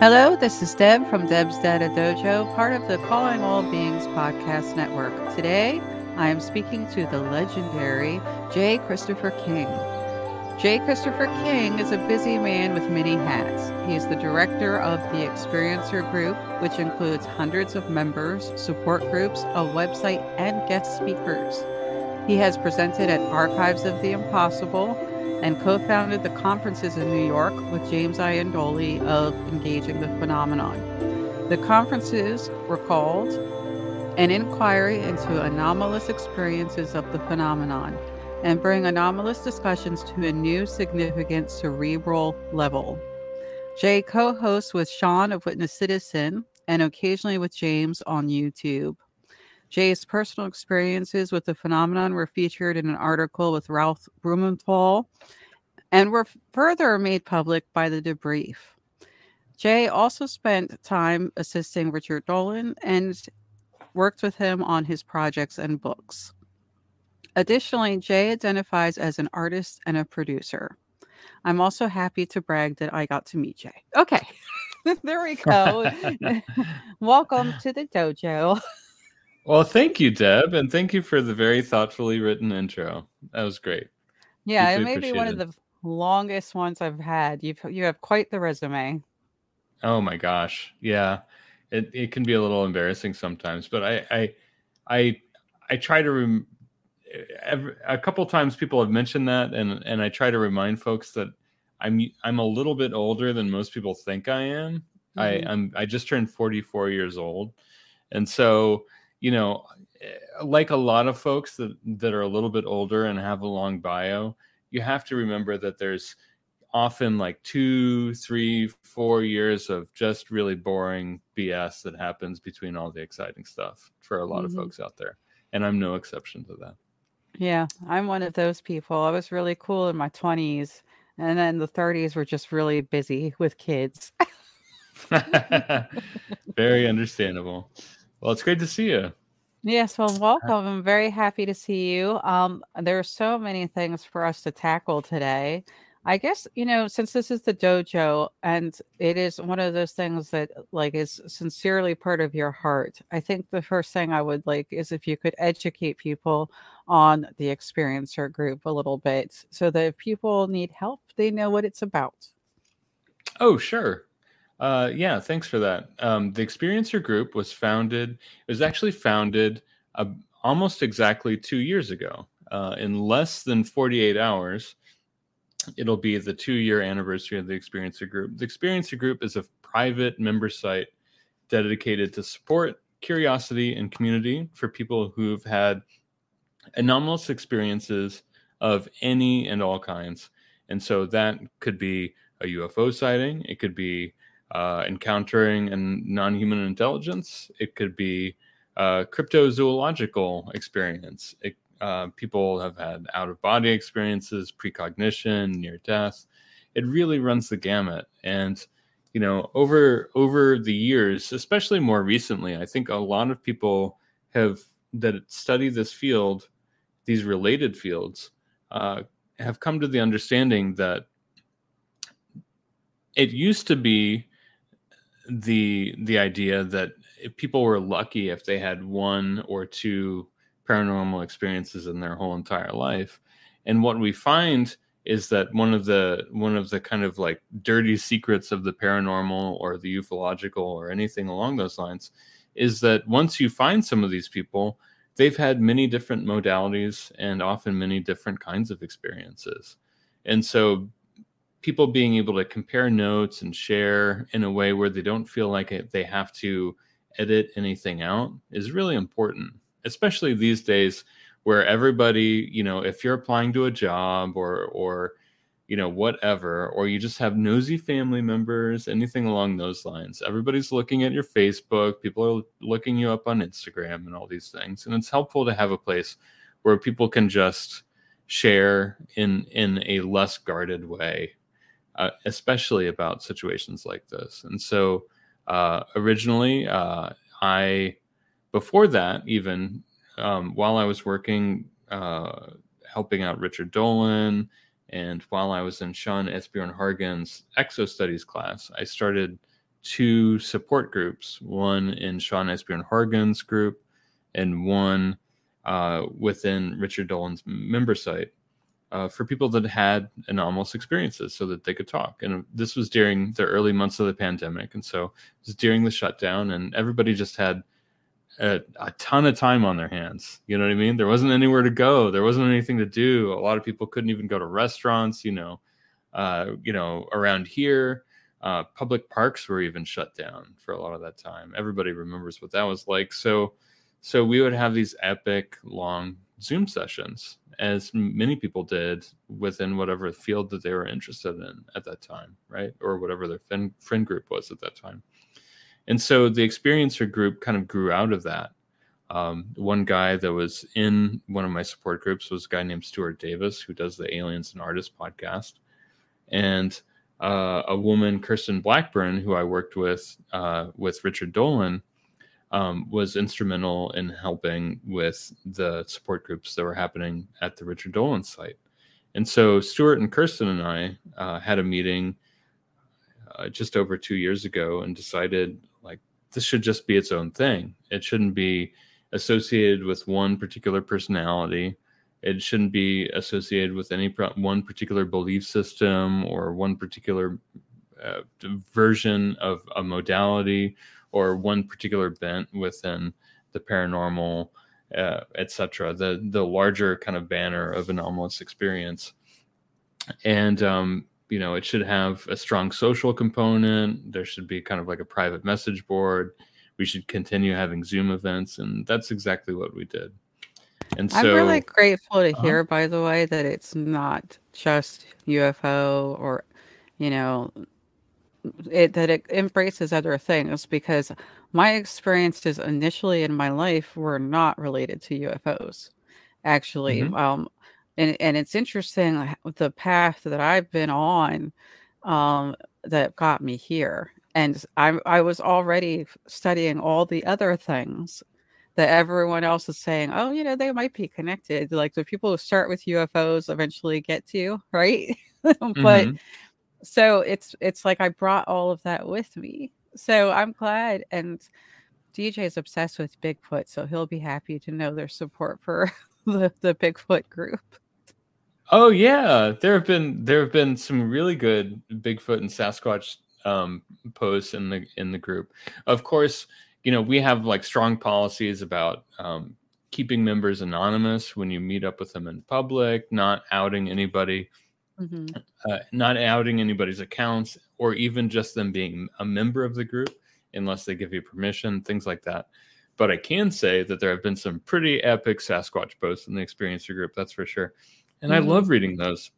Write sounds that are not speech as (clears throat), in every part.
Hello, this is Deb from Deb's Data Dojo, part of the Calling All Beings podcast network. Today, I am speaking to the legendary J. Christopher King. J. Christopher King is a busy man with many hats. He is the director of the Experiencer Group, which includes hundreds of members, support groups, a website, and guest speakers. He has presented at Archives of the Impossible and co founded the conferences in New York with James Iandoli of Engaging the Phenomenon. The conferences were called An Inquiry into Anomalous Experiences of the Phenomenon and bring anomalous discussions to a new significant cerebral level. Jay co hosts with Sean of Witness Citizen and occasionally with James on YouTube. Jay's personal experiences with the phenomenon were featured in an article with Ralph Blumenthal and were further made public by the debrief. Jay also spent time assisting Richard Dolan and worked with him on his projects and books. Additionally, Jay identifies as an artist and a producer. I'm also happy to brag that I got to meet Jay. Okay, (laughs) there we go. (laughs) (laughs) Welcome to the dojo. Well, thank you, Deb, and thank you for the very thoughtfully written intro. That was great. Yeah, Deeply it may be one of the longest ones I've had. You've you have quite the resume. Oh my gosh, yeah, it it can be a little embarrassing sometimes, but I I I, I try to rem- every, a couple times people have mentioned that, and and I try to remind folks that I'm I'm a little bit older than most people think I am. Mm-hmm. I I'm I just turned 44 years old, and so you know, eh, like a lot of folks that that are a little bit older and have a long bio, you have to remember that there's often like two, three, four years of just really boring BS that happens between all the exciting stuff for a lot mm-hmm. of folks out there. And I'm no exception to that. Yeah, I'm one of those people. I was really cool in my 20s, and then the 30s were just really busy with kids. (laughs) Very understandable. Well, it's great to see you. Yes, well, welcome. I'm very happy to see you. Um, there are so many things for us to tackle today. I guess, you know, since this is the dojo and it is one of those things that like is sincerely part of your heart. I think the first thing I would like is if you could educate people on the experiencer group a little bit so that if people need help, they know what it's about. Oh, sure. Uh, yeah, thanks for that. Um, the Experiencer Group was founded, it was actually founded uh, almost exactly two years ago. Uh, in less than 48 hours, it'll be the two year anniversary of the Experiencer Group. The Experiencer Group is a private member site dedicated to support, curiosity, and community for people who've had anomalous experiences of any and all kinds. And so that could be a UFO sighting, it could be uh, encountering a non-human intelligence. It could be a cryptozoological experience. It, uh, people have had out-of-body experiences, precognition, near death. It really runs the gamut, and you know, over over the years, especially more recently, I think a lot of people have that study this field, these related fields, uh, have come to the understanding that it used to be the the idea that people were lucky if they had one or two paranormal experiences in their whole entire life. And what we find is that one of the one of the kind of like dirty secrets of the paranormal or the ufological or anything along those lines is that once you find some of these people they've had many different modalities and often many different kinds of experiences. And so people being able to compare notes and share in a way where they don't feel like they have to edit anything out is really important, especially these days where everybody, you know, if you're applying to a job or, or, you know, whatever, or you just have nosy family members, anything along those lines. Everybody's looking at your Facebook, people are looking you up on Instagram and all these things. And it's helpful to have a place where people can just share in in a less guarded way uh, especially about situations like this. And so uh, originally, uh, I, before that, even um, while I was working, uh, helping out Richard Dolan, and while I was in Sean Esbjorn Hargens' Exo Studies class, I started two support groups one in Sean Esbjorn Hargens' group and one uh, within Richard Dolan's member site uh, for people that had anomalous experiences so that they could talk. And this was during the early months of the pandemic. And so it was during the shutdown, and everybody just had a, a, ton of time on their hands. You know what I mean? There wasn't anywhere to go. There wasn't anything to do. A lot of people couldn't even go to restaurants. You know, uh, you know, around here, uh, public parks were even shut down for a lot of that time. Everybody remembers what that was like. So, so we would have these epic long Zoom sessions, as many people did within whatever field that they were interested in at that time, right, or whatever their friend friend group was at that time. And so the experiencer group kind of grew out of that. Um, one guy that was in one of my support groups was a guy named Stuart Davis, who does the Aliens and Artists podcast, and uh, a woman, Kirsten Blackburn, who I worked with uh, with Richard Dolan, um, was instrumental in helping with the support groups that were happening at the Richard Dolan site. And so Stuart and Kirsten and I uh, had a meeting uh, just over two years ago and decided like this should just be its own thing. It shouldn't be associated with one particular personality. It shouldn't be associated with any one particular belief system or one particular uh, version of a modality or one particular bent within the paranormal, uh, etc. The the larger kind of banner of anomalous experience, and um, you know it should have a strong social component there should be kind of like a private message board we should continue having zoom events and that's exactly what we did and so i'm really grateful to uh-huh. hear by the way that it's not just ufo or you know it that it embraces other things because my experiences initially in my life were not related to ufos actually mm-hmm. um and and it's interesting the path that I've been on um, that got me here. And I I was already studying all the other things that everyone else is saying. Oh, you know, they might be connected. Like the people who start with UFOs eventually get to you, (laughs) right, but mm-hmm. So it's it's like I brought all of that with me. So I'm glad and. DJ is obsessed with Bigfoot, so he'll be happy to know their support for (laughs) the, the Bigfoot group. Oh yeah, there have been there have been some really good Bigfoot and Sasquatch um, posts in the in the group. Of course, you know we have like strong policies about um, keeping members anonymous when you meet up with them in public, not outing anybody, mm-hmm. uh, not outing anybody's accounts, or even just them being a member of the group unless they give you permission, things like that. But I can say that there have been some pretty epic Sasquatch posts in the Experiencer group, that's for sure and mm-hmm. I love reading those.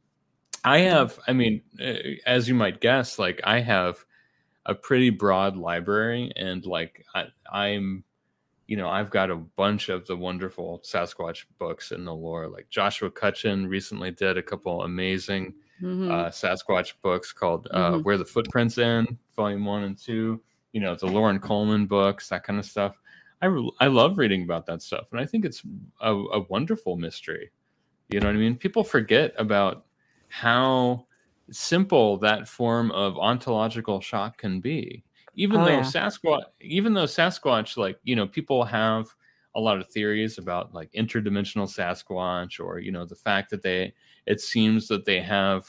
I have, I mean, eh, as you might guess, like I have a pretty broad library, and like I, I'm, you know, I've got a bunch of the wonderful Sasquatch books in the lore. Like Joshua Cutchin recently did a couple amazing mm-hmm. uh, Sasquatch books called uh, mm-hmm. "Where the Footprints End," Volume One and Two. You know, the Loren Coleman books, that kind of stuff. I, I love reading about that stuff, and I think it's a, a wonderful mystery. You know what I mean? People forget about how simple that form of ontological shock can be. Even oh, though yeah. Sasquatch, even though Sasquatch, like you know, people have a lot of theories about like interdimensional Sasquatch, or you know, the fact that they, it seems that they have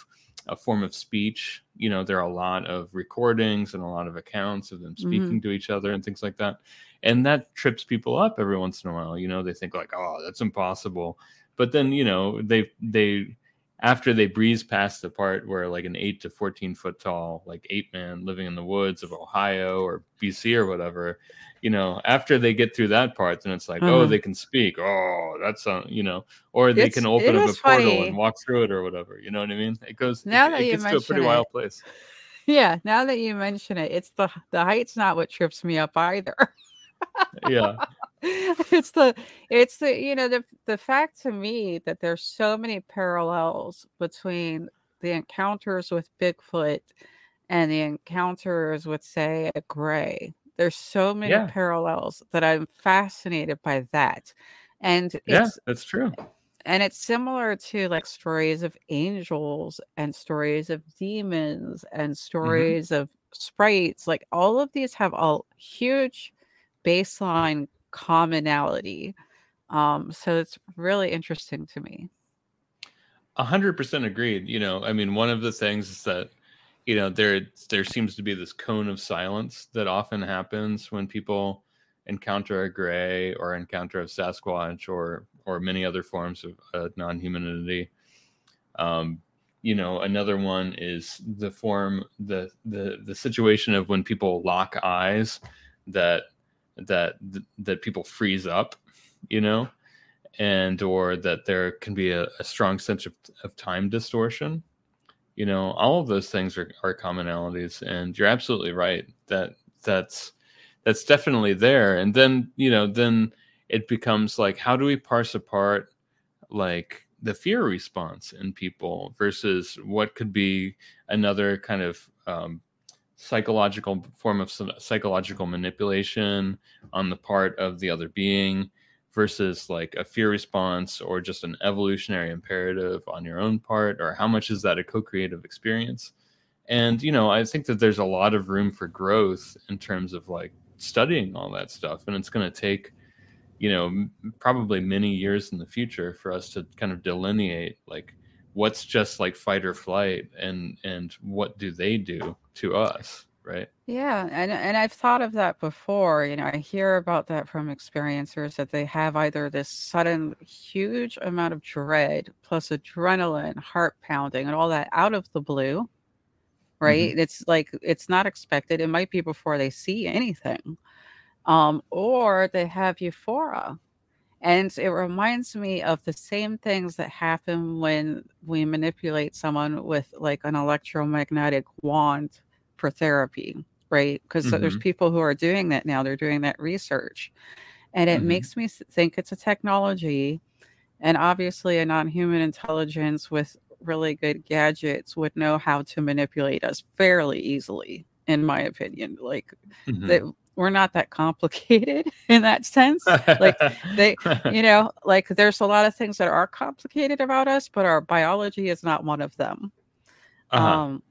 a form of speech. You know, there are a lot of recordings and a lot of accounts of them speaking mm-hmm. to each other and things like that, and that trips people up every once in a while. You know, they think like, oh, that's impossible. But then you know they they after they breeze past the part where like an eight to fourteen foot tall like ape man living in the woods of Ohio or BC or whatever, you know, after they get through that part, then it's like, mm-hmm. oh, they can speak. Oh, that's a, you know, or they it's, can open up a portal and walk through it or whatever. You know what I mean? It goes now it, that it gets to a pretty it. wild place. (laughs) Yeah, now that you mention it, it's the the height's not what trips me up either. yeah. (laughs) (laughs) it's the it's the you know the the fact to me that there's so many parallels between the encounters with Bigfoot and the encounters with say a gray. There's so many yeah. parallels that I'm fascinated by that. And yeah, that's true. And it's similar to like stories of angels and stories of demons and mm-hmm. stories mm-hmm. of sprites, like all of these have a huge baseline commonality. Um, so it's really interesting to me. A hundred percent agreed. You know, I mean, one of the things is that you know there there seems to be this cone of silence that often happens when people encounter a gray or encounter a Sasquatch or or many other forms of uh, non-humanity. Um, you know, another one is the form the the the situation of when people lock eyes that that that people freeze up, you know, and or that there can be a, a strong sense of, of time distortion. You know, all of those things are, are commonalities, and you're absolutely right that that's that's definitely there. And then you know, then it becomes like, how do we parse apart like the fear response in people versus what could be another kind of um, psychological form of psychological manipulation on the part of the other being versus like a fear response or just an evolutionary imperative on your own part or how much is that a co-creative experience? And you know i think that there's a lot of room for growth in terms of like studying all that stuff and it's going to take you know probably many years in the future for us to kind of delineate like what's just like fight or flight and and what do they do to us right? Yeah and and i've thought of that before you know i hear about that from experiencers that they have either this sudden huge amount of dread plus adrenaline heart pounding and all that out of the blue right? Mm-hmm. it's like it's not expected. It might be before they see anything um, or they have euphoria and it reminds me of the same things that happen when we manipulate someone with like an electromagnetic wand for therapy, right? Because mm-hmm. there's people who are doing that now, they're doing that research. And it mm-hmm. makes me think it's a technology. And obviously, a non human intelligence with really good gadgets would know how to manipulate us fairly easily, in my opinion. Like, mm-hmm. that we're not that complicated (laughs) in that sense. Like they, (laughs) you know, like there's a lot of things that are complicated about us, but our biology is not one of them. Uh-huh. Um,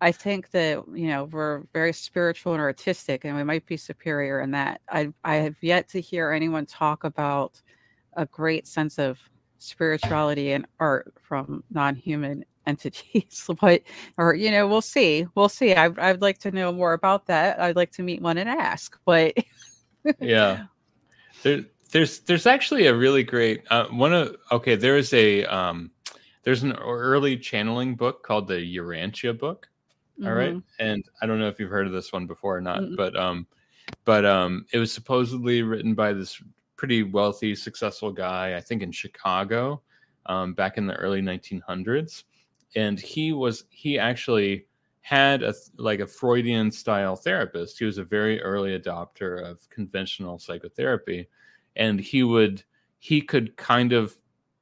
I think that you know we're very spiritual and artistic, and we might be superior in that. I I have yet to hear anyone talk about a great sense of spirituality and art from non-human entities (laughs) but or you know we'll see we'll see I, i'd like to know more about that i'd like to meet one and ask but yeah (laughs) there, there's there's actually a really great uh, one of okay there's a um there's an early channeling book called the urantia book mm-hmm. all right mm-hmm. and i don't know if you've heard of this one before or not mm-hmm. but um but um it was supposedly written by this pretty wealthy successful guy i think in chicago um, back in the early 1900s and he was he actually had a like a Freudian style therapist. He was a very early adopter of conventional psychotherapy, and he would he could kind of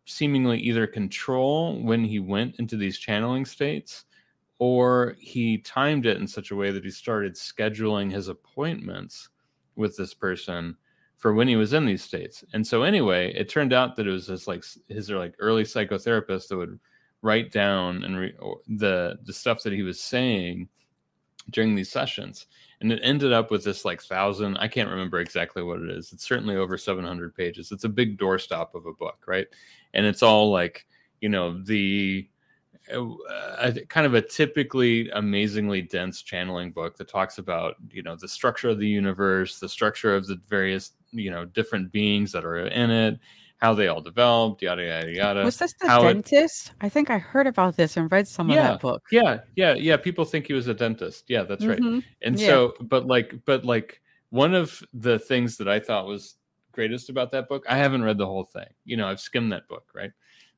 seemingly either control when he went into these channeling states or he timed it in such a way that he started scheduling his appointments with this person for when he was in these states. And so anyway, it turned out that it was this like his like early psychotherapist that would write down and re- the the stuff that he was saying during these sessions. And it ended up with this like thousand i can't remember exactly what it is. It's certainly over 700 pages. It's a big doorstop of a book right? And it's all like you know the uh, kind of a typically amazingly dense channeling book that talks about you know the structure of the universe the structure of the various you know different beings that are in it how they all developed, yada yada yada. Was this the dentist? It... I think I heard about this and read some yeah, of that book. Yeah, yeah, yeah. People think he was a dentist. Yeah, that's mm-hmm. right. And yeah. so, but like, but like, one of the things that I thought was greatest about that book, I haven't read the whole thing. You know, I've skimmed that book, right?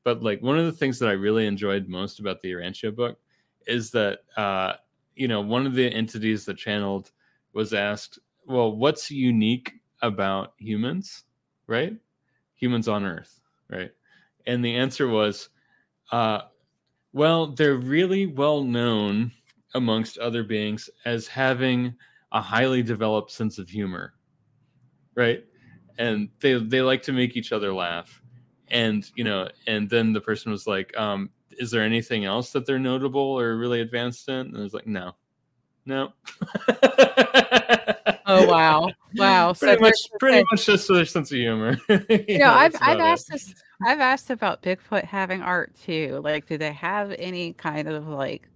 But like, one of the things that I really enjoyed most about the Urantia book is that, uh, you know, one of the entities that channeled was asked, well, what's unique about humans, right? Humans on Earth, right? And the answer was, uh, well, they're really well known amongst other beings as having a highly developed sense of humor, right? And they they like to make each other laugh, and you know, and then the person was like, um, "Is there anything else that they're notable or really advanced in?" And I was like, "No, No. (laughs) oh wow, wow! Pretty so much, pretty much just their sense of humor. (laughs) you know, I've I've asked it. this. I've asked about Bigfoot having art too. Like, do they have any kind of like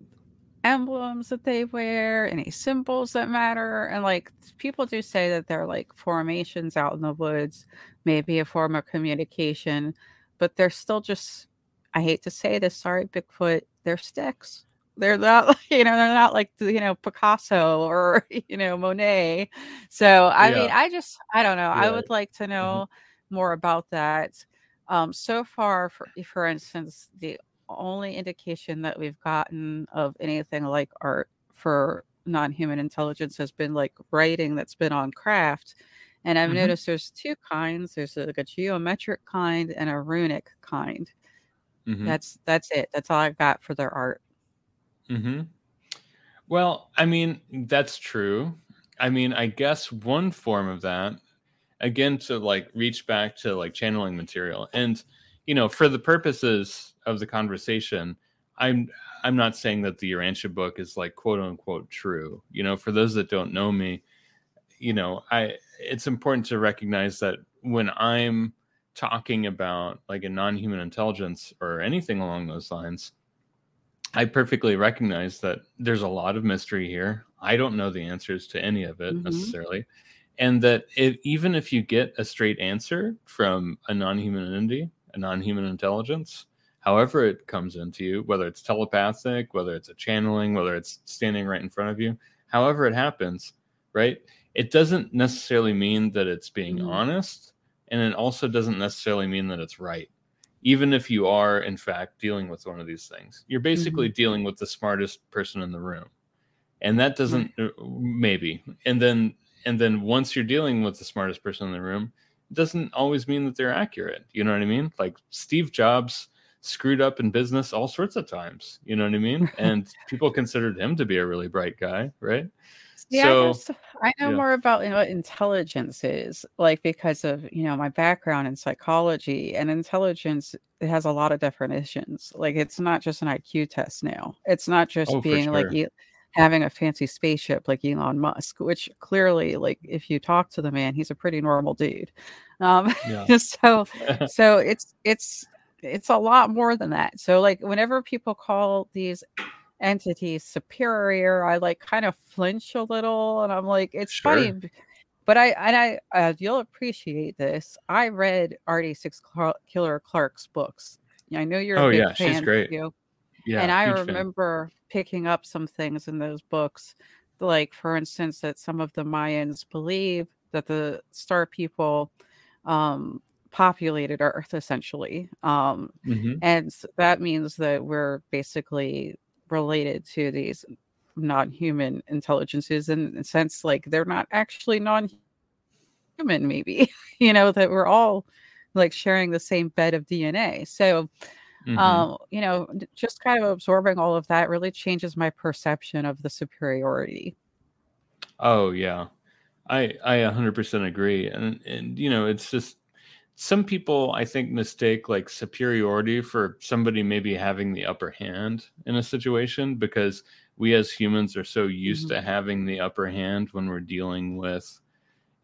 emblems that they wear, any symbols that matter? And like, people do say that they're like formations out in the woods, maybe a form of communication, but they're still just. I hate to say this, sorry, Bigfoot. They're sticks they're not (laughs) you know they're not like you know picasso or (laughs) you know monet so i yeah. mean i just i don't know yeah. i would like to mm-hmm. know mm-hmm. more about that um so far for for instance the only indication that we've gotten of anything like art for non-human intelligence has been like writing that's been on craft and i've mm-hmm. noticed there's two kinds there's like a geometric kind and a runic kind mm-hmm. that's that's it that's all i've got for their art Mm-hmm. Well, I mean, that's true. I mean, I guess one form of that, again, to like reach back to like channeling material. And, you know, for the purposes of the conversation, I'm I'm not saying that the Urantia book is like quote unquote true. You know, for those that don't know me, you know, I it's important to recognize that when I'm talking about like a non-human intelligence or anything along those lines, I perfectly recognize that there's a lot of mystery here. I don't know the answers to any of it mm-hmm. necessarily. And that it, even if you get a straight answer from a non human entity, a non human intelligence, however it comes into you, whether it's telepathic, whether it's a channeling, whether it's standing right in front of you, however it happens, right? It doesn't necessarily mean that it's being mm-hmm. honest. And it also doesn't necessarily mean that it's right even if you are in fact dealing with one of these things you're basically mm-hmm. dealing with the smartest person in the room. And that doesn't. Uh, maybe. And then and then once you're dealing with the smartest person in the room it doesn't always mean that they're accurate. You know what i mean? Like steve jobs screwed up in business all sorts of times. You know what i mean? (laughs) And people considered him to be a really bright guy right yeah, so, I, just, I know yeah. more about you know, what intelligence is, like because of you know my background in psychology and intelligence. It has a lot of definitions. Like it's not just an IQ test now. It's not just oh, being sure. like having a fancy spaceship like Elon Musk, which clearly, like if you talk to the man, he's a pretty normal dude. Um, yeah. (laughs) so, (laughs) so it's it's it's a lot more than that. So like whenever people call these entity superior, I like kind of flinch a little, and I'm like, it's sure. funny. But I and I uh, you'll appreciate this. I read Artie Six Killer Clark's books. I know you're. Oh yeah, she's great. You. Yeah, and I remember fan. picking up some things in those books, like for instance, that some of the Mayans believe that the star people um, populated Earth essentially, um, mm-hmm. and that means that we're basically related to these non-human intelligences in the sense like they're not actually non-human maybe (laughs) you know that we're all like sharing the same bed of dna so mm-hmm. um you know just kind of absorbing all of that really changes my perception of the superiority. Oh yeah. I i 100% agree and and you know it's just some people i think mistake like superiority for somebody maybe having the upper hand in a situation because we as humans are so used mm-hmm. to having the upper hand when we're dealing with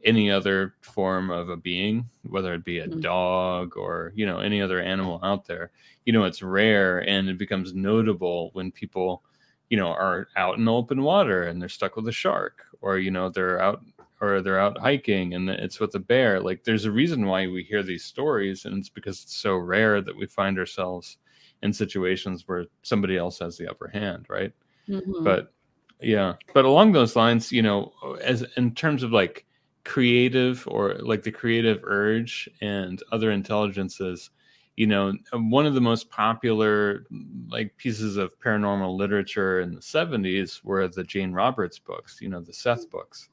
any other form of a being whether it be a mm-hmm. dog or you know any other animal out there you know it's rare and it becomes notable when people you know are out in open water and they're stuck with a shark or you know they're out or they're out hiking and it's with a bear like there's a reason why we hear these stories and it's because it's so rare that we find ourselves in situations where somebody else has the upper hand right? Mm-hmm. but yeah but along those lines you know as in terms of like creative or like the creative urge and other intelligences you know one of the most popular like pieces of paranormal literature in the 70s were the jane roberts books you know the seth books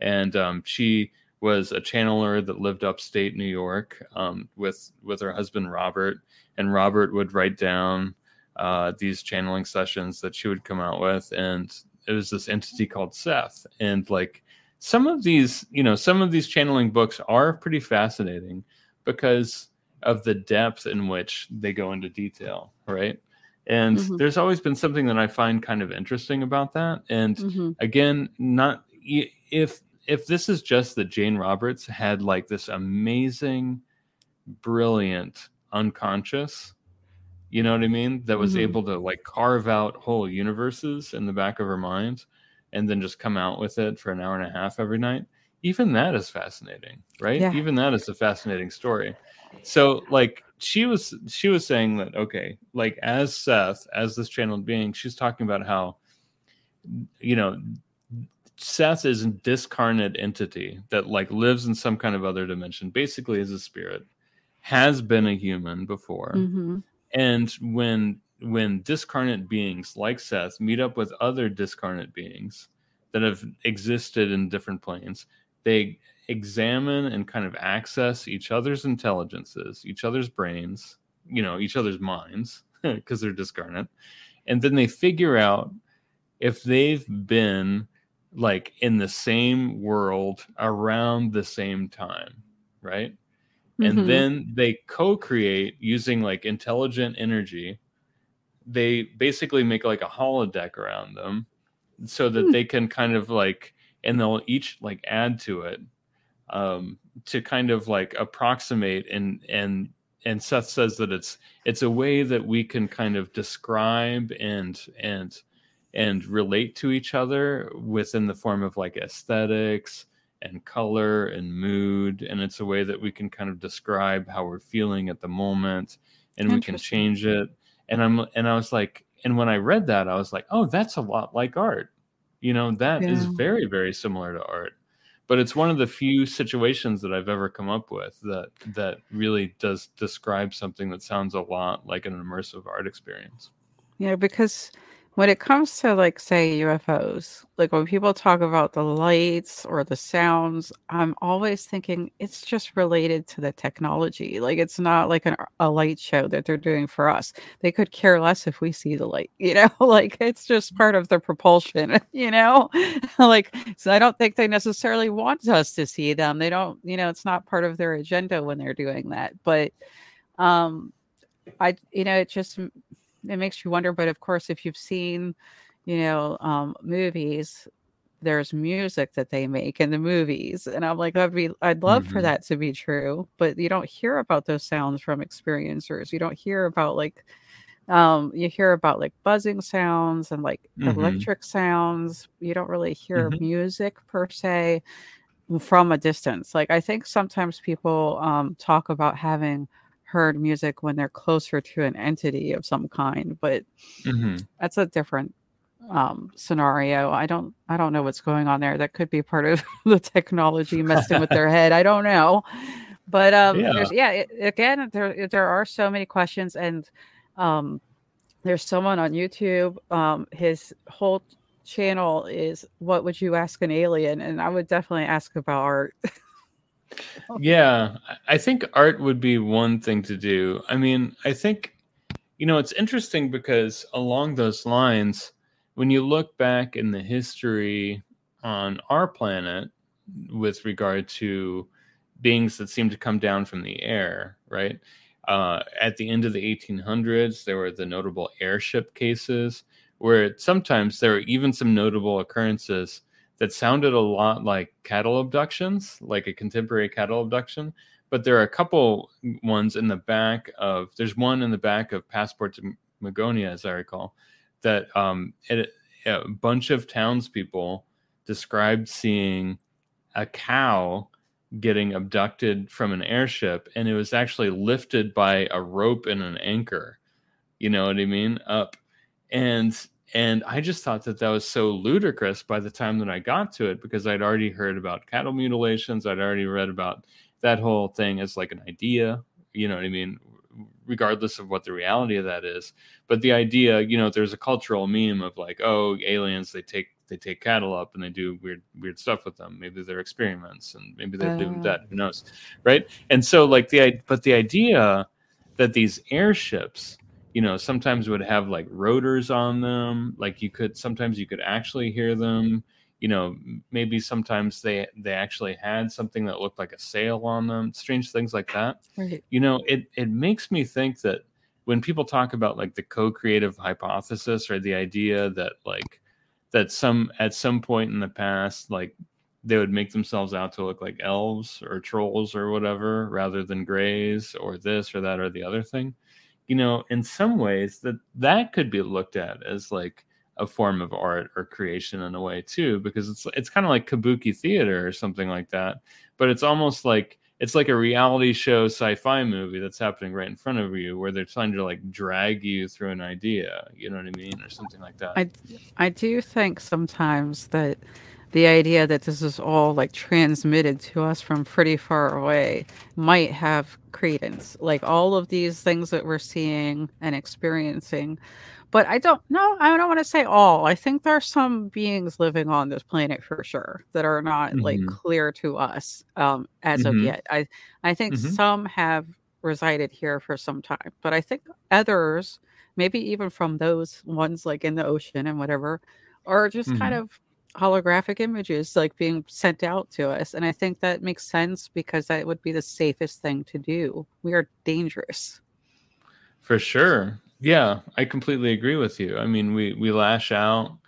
and um, she was a channeler that lived upstate New York um, with with her husband Robert, and Robert would write down uh, these channeling sessions that she would come out with, and it was this entity called Seth, and like some of these, you know, some of these channeling books are pretty fascinating because of the depth in which they go into detail, right? And mm-hmm. there's always been something that I find kind of interesting about that. And mm-hmm. again, not if if this is just that Jane Roberts had like this amazing, brilliant unconscious, you know what I mean? That was mm-hmm. able to like carve out whole universes in the back of her mind and then just come out with it for an hour and a half every night. Even that is fascinating, right? Yeah. Even that is a fascinating story. So like she was she was saying that okay, like as Seth, as this channeled being, she's talking about how you know Seth is a discarnate entity that like lives in some kind of other dimension, basically as a spirit, has been a human before. Mm-hmm. And when when discarnate beings like Seth meet up with other discarnate beings that have existed in different planes, they examine and kind of access each other's intelligences, each other's brains, you know, each other's minds, (laughs) because they're discarnate. And then they figure out if they've been like in the same world around the same time, right? Mm-hmm. And then they co create using like intelligent energy. They basically make like a holodeck around them so that mm. they can kind of like, and they'll each like add to it um, to kind of like approximate and, and, and Seth says that it's it's a way that we can kind of describe and and and relate to each other within the form of like aesthetics and color and mood and it's a way that we can kind of describe how we're feeling at the moment and we can change it. And i'm and i was like and when i read that i was like oh that's a lot like art. You know that yeah. is very very similar to art. But it's one of the few situations that i've ever come up with that that really does describe something that sounds a lot like an immersive art experience. Yeah because when it comes to like say UFOs, like when people talk about the lights or the sounds, I'm always thinking it's just related to the technology. Like it's not like an, a light show that they're doing for us. They could care less if we see the light, (laughs) you know, like it's just part of the propulsion, (laughs) you know, (laughs) like so I don't think they necessarily want us to see them. They don't, you know, it's not part of their agenda when they're doing that. But um I, you know, it just it makes you wonder. But of course, if you've seen, you know, um, movies, there's music that they make in the movies, and I'm like, I'd be, I'd love mm-hmm. for that to be true. But you don't hear about those sounds from experiencers. You don't hear about like, um, you hear about like buzzing sounds and like mm-hmm. electric sounds. You don't really hear mm-hmm. music per se from a distance. Like I think sometimes people um, talk about having heard music when they're closer to an entity of some kind, but mm-hmm. that's a different um, scenario. I don't I don't know what's going on there. That could be part of (laughs) the technology messing with their head. I don't know. But (laughs) um yeah, there's, yeah it, again there there are so many questions and um there's someone on YouTube um his whole channel is what would you ask an alien and I would definitely ask about art. (laughs) yeah, I think art would be one thing to do. I mean, I think, you know, it's interesting because along those lines, when you look back in the history on our planet with regard to beings that seem to come down from the air, right? Uh, at the end of the 1800s, there were the notable airship cases where sometimes there are even some notable occurrences that sounded a lot like cattle abductions, like a contemporary cattle abduction. But there are a couple ones in the back of. There's one in the back of Passport to Magonia, as I recall, that um, it, a bunch of townspeople described seeing a cow getting abducted from an airship, and it was actually lifted by a rope and an anchor. You know what I mean? Up, and and I just thought that that was so ludicrous by the time that I got to it because I'd already heard about cattle mutilations. I'd already read about that whole thing as like an idea, you know what I mean? Regardless of what the reality of that is. But the idea, you know, there's a cultural meme of like, oh, aliens, they take they take cattle up and they do weird weird stuff with them. Maybe they're experiments and maybe they're uh. doing that. Who knows? Right. And so like the but the idea that these airships you know sometimes would have like rotors on them like you could sometimes you could actually hear them you know maybe sometimes they they actually had something that looked like a sail on them strange things like that right. you know it it makes me think that when people talk about like the co-creative hypothesis or the idea that like that some at some point in the past like they would make themselves out to look like elves or trolls or whatever rather than grays or this or that or the other thing you know in some ways that that could be looked at as like a form of art or creation in a way too because it's it's kind of like kabuki theater or something like that but it's almost like it's like a reality show sci-fi movie that's happening right in front of you where they're trying to like drag you through an idea you know what i mean or something like that. I i do think sometimes that the idea that this is all like transmitted to us from pretty far away might have credence like all of these things that we're seeing and experiencing but I don't know. I don't want to say all. I think there are some beings living on this planet for sure that are not mm-hmm. like clear to us um, as mm-hmm. of yet. I I think mm-hmm. some have resided here for some time, but I think others, maybe even from those ones like in the ocean and whatever, are just kind mm-hmm. of holographic images like being sent out to us. And I think that makes sense because that would be the safest thing to do. We are dangerous. For sure. Yeah, I completely agree with you. I mean, we we lash out,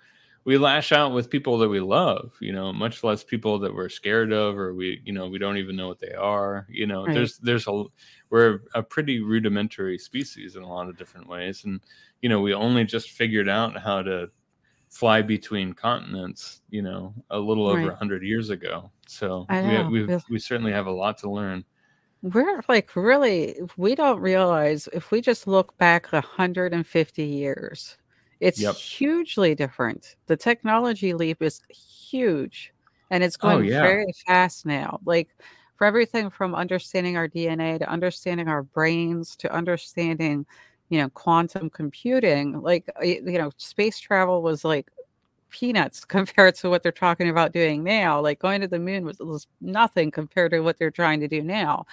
we lash out with people that we love, you know, much less people that we're scared of or we, you know, we don't even know what they are. You know, right. there's there's a we're a pretty rudimentary species in a lot of different ways, and you know, we only just figured out how to fly between continents, you know, a little over a right. hundred years ago. So we we we certainly have a lot to learn. We're like really, we don't realize if we just look back 150 years, it's Yep. hugely different. The technology leap is huge and it's Oh going yeah. very fast now. Like for everything from understanding our DNA to understanding our brains to understanding, you know, quantum computing, like, you know, space travel was like peanuts (laughs) compared to what they're talking about doing now. Like going to the moon was, was nothing compared to what they're trying to do now.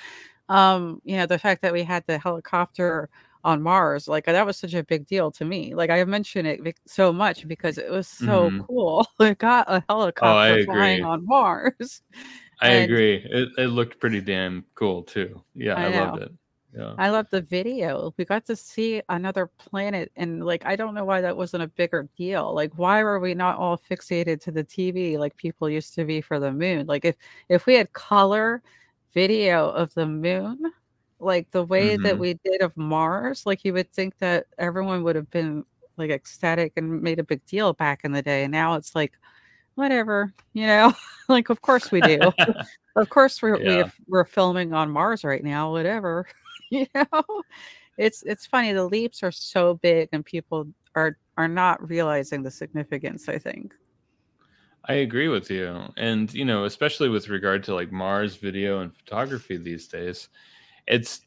Um, you know, the fact that we had the helicopter on Mars, like that was such a big deal to me. Like I mentioned it so much because it was so mm-hmm. cool. (laughs) We got a oh, helicopter oh, flying on (laughs) Mars. I and, agree. It, it looked pretty damn cool too. Yeah, I, I loved it. Yeah. I love the video. We got to see another planet, and like, I don't know why that wasn't a bigger deal. Like, why were we not all fixated to the TV like people used to be for the moon? Like, if if we had color video of the moon, like the way mm-hmm. that we did of Mars, like you would think that everyone would have been like ecstatic and made a big deal back in the day. And now it's like, whatever, you know, (laughs) like, of course we do. (laughs) of course we're, yeah. we are filming on Mars right now, whatever. (laughs) you know? It's it's funny the leaps are so big and people are are not realizing the significance i think. I agree with you and you know especially with regard to like mars video and photography these days it's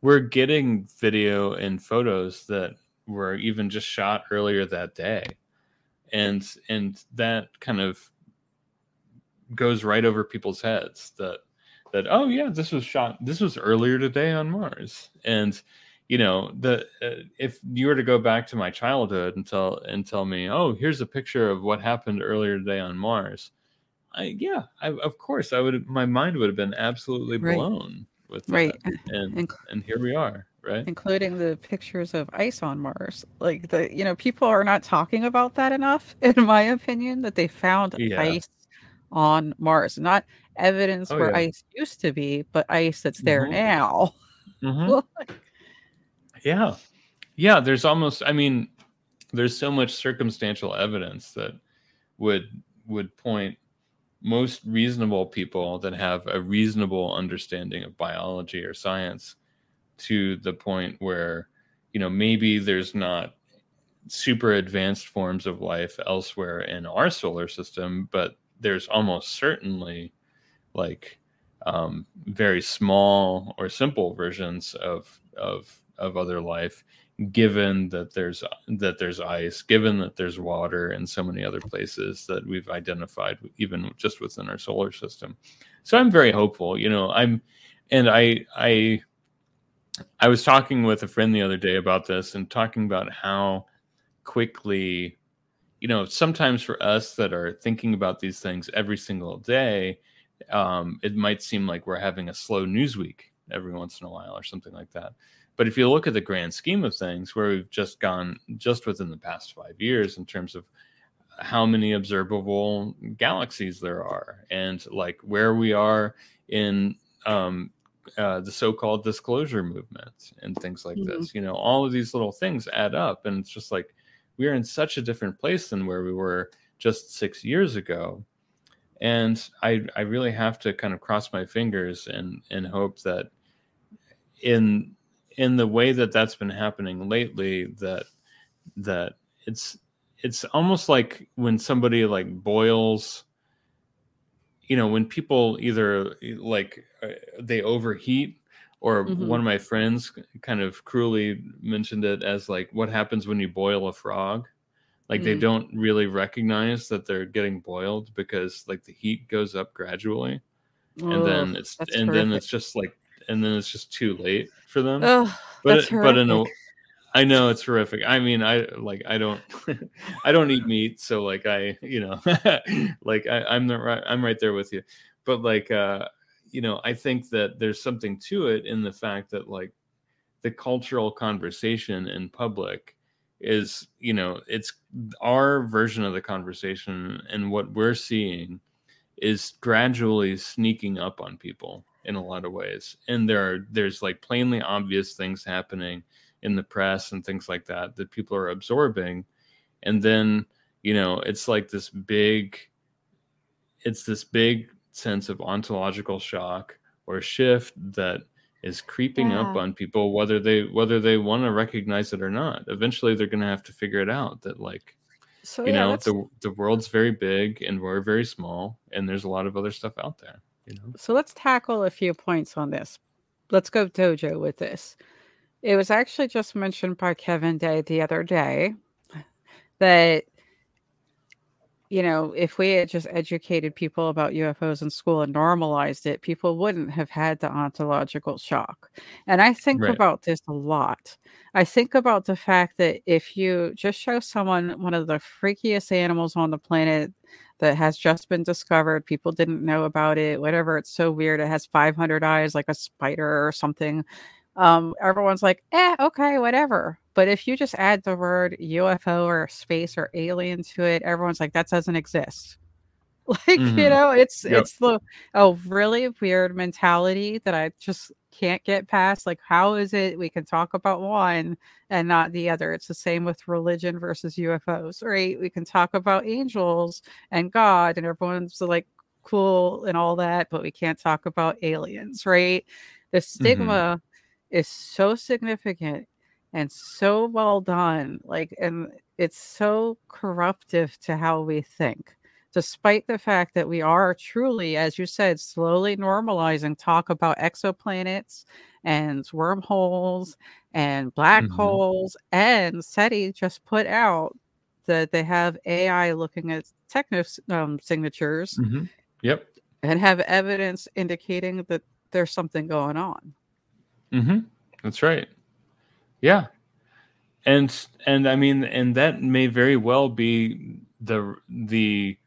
we're getting video and photos that were even just shot earlier that day and and that kind of goes right over people's heads that that oh yeah this was shot this was earlier today on mars and you know the uh, if you were to go back to my childhood and tell and tell me oh here's a picture of what happened earlier today on mars i yeah I, of course i would my mind would have been absolutely blown right. with that. right and Inc- and here we are right including the pictures of ice on mars like the you know people are not talking about that enough (laughs) in my opinion that they found yeah. ice on mars not evidence oh, where yeah. ice used to be, but ice that's there mm-hmm. now. Mm-hmm. (laughs) yeah. Yeah. There's almost, I mean, there's so much circumstantial evidence that would would point most reasonable people that have a reasonable understanding of biology or science to the point where you know maybe there's not super advanced forms of life elsewhere in our solar system but there's almost certainly like um, very small or simple versions of of of other life given that there's that there's ice given that there's water and so many other places that we've identified even just within our solar system. So i'm very hopeful you know i'm and i i i was talking with a friend the other day about this and talking about how quickly you know sometimes for us that are thinking about these things every single day um, it might seem like we're having a slow news week every once in a while or something like that. But if you look at the grand scheme of things, where we've just gone just within the past five years in terms of how many observable galaxies there are and like where we are in um, uh, the so-called disclosure movement and things like mm-hmm. this you know all of these little things add up and it's just like we are in such a different place than where we were just six years ago. And i i really have to kind of cross my fingers and and hope that in in the way that that's been happening lately that that it's it's almost like when somebody like boils you know when people either like uh, they overheat or mm-hmm. one of my friends kind of cruelly mentioned it as like what happens when you boil a frog like mm. they don't really recognize that they're getting boiled because like the heat goes up gradually oh, and then it's and horrific. then it's just like and then it's just too late for them oh, but but in a I know it's horrific. I mean, I like I don't (laughs) I don't eat meat, so like I you know (laughs) like I, I'm the right I'm right there with you. But like uh you know, I think that there's something to it in the fact that like the cultural conversation in public is you know it's our version of the conversation and what we're seeing is gradually sneaking up on people in a lot of ways. And there are there's like plainly obvious things happening in the press and things like that that people are absorbing. And then you know it's like this big it's this big sense of ontological shock or shift that is creeping yeah. up on people whether they whether they want to recognize it or not. Eventually they're going to have to figure it out that like so, you yeah, know the the world's very big and we're very small and there's a lot of other stuff out there you know? So let's tackle a few points on this. Let's go dojo with this. It was actually just mentioned by Kevin Day the other day that you know, if we had just educated people about UFOs in school and normalized it, people wouldn't have had the ontological shock. And I think right. about this a lot. I think about the fact that if you just show someone one of the freakiest animals on the planet that has just been discovered, people didn't know about it, whatever, it's so weird, it has 500 eyes like a spider or something um, everyone's like, eh, okay, whatever. But if you just add the word UFO or space or alien to it, everyone's like, that doesn't exist. (laughs) Like, mm-hmm. you know, it's yep. it's the a really weird mentality that I just can't get past. Like, how is it we can talk about one and not the other? It's the same with religion versus UFOs, right? We can talk about angels and God, and everyone's like cool and all that, but we can't talk about aliens, right? The mm-hmm. stigma mm-hmm is so significant and so well done like and it's so corruptive to how we think despite the fact that we are truly as you said slowly normalizing talk about exoplanets and wormholes and black mm-hmm. holes and SETI just put out that they have AI looking at techno um, signatures mm-hmm. yep and have evidence indicating that there's something going on Mm-hmm. That's right. Yeah. And and I mean, and that may very well be the the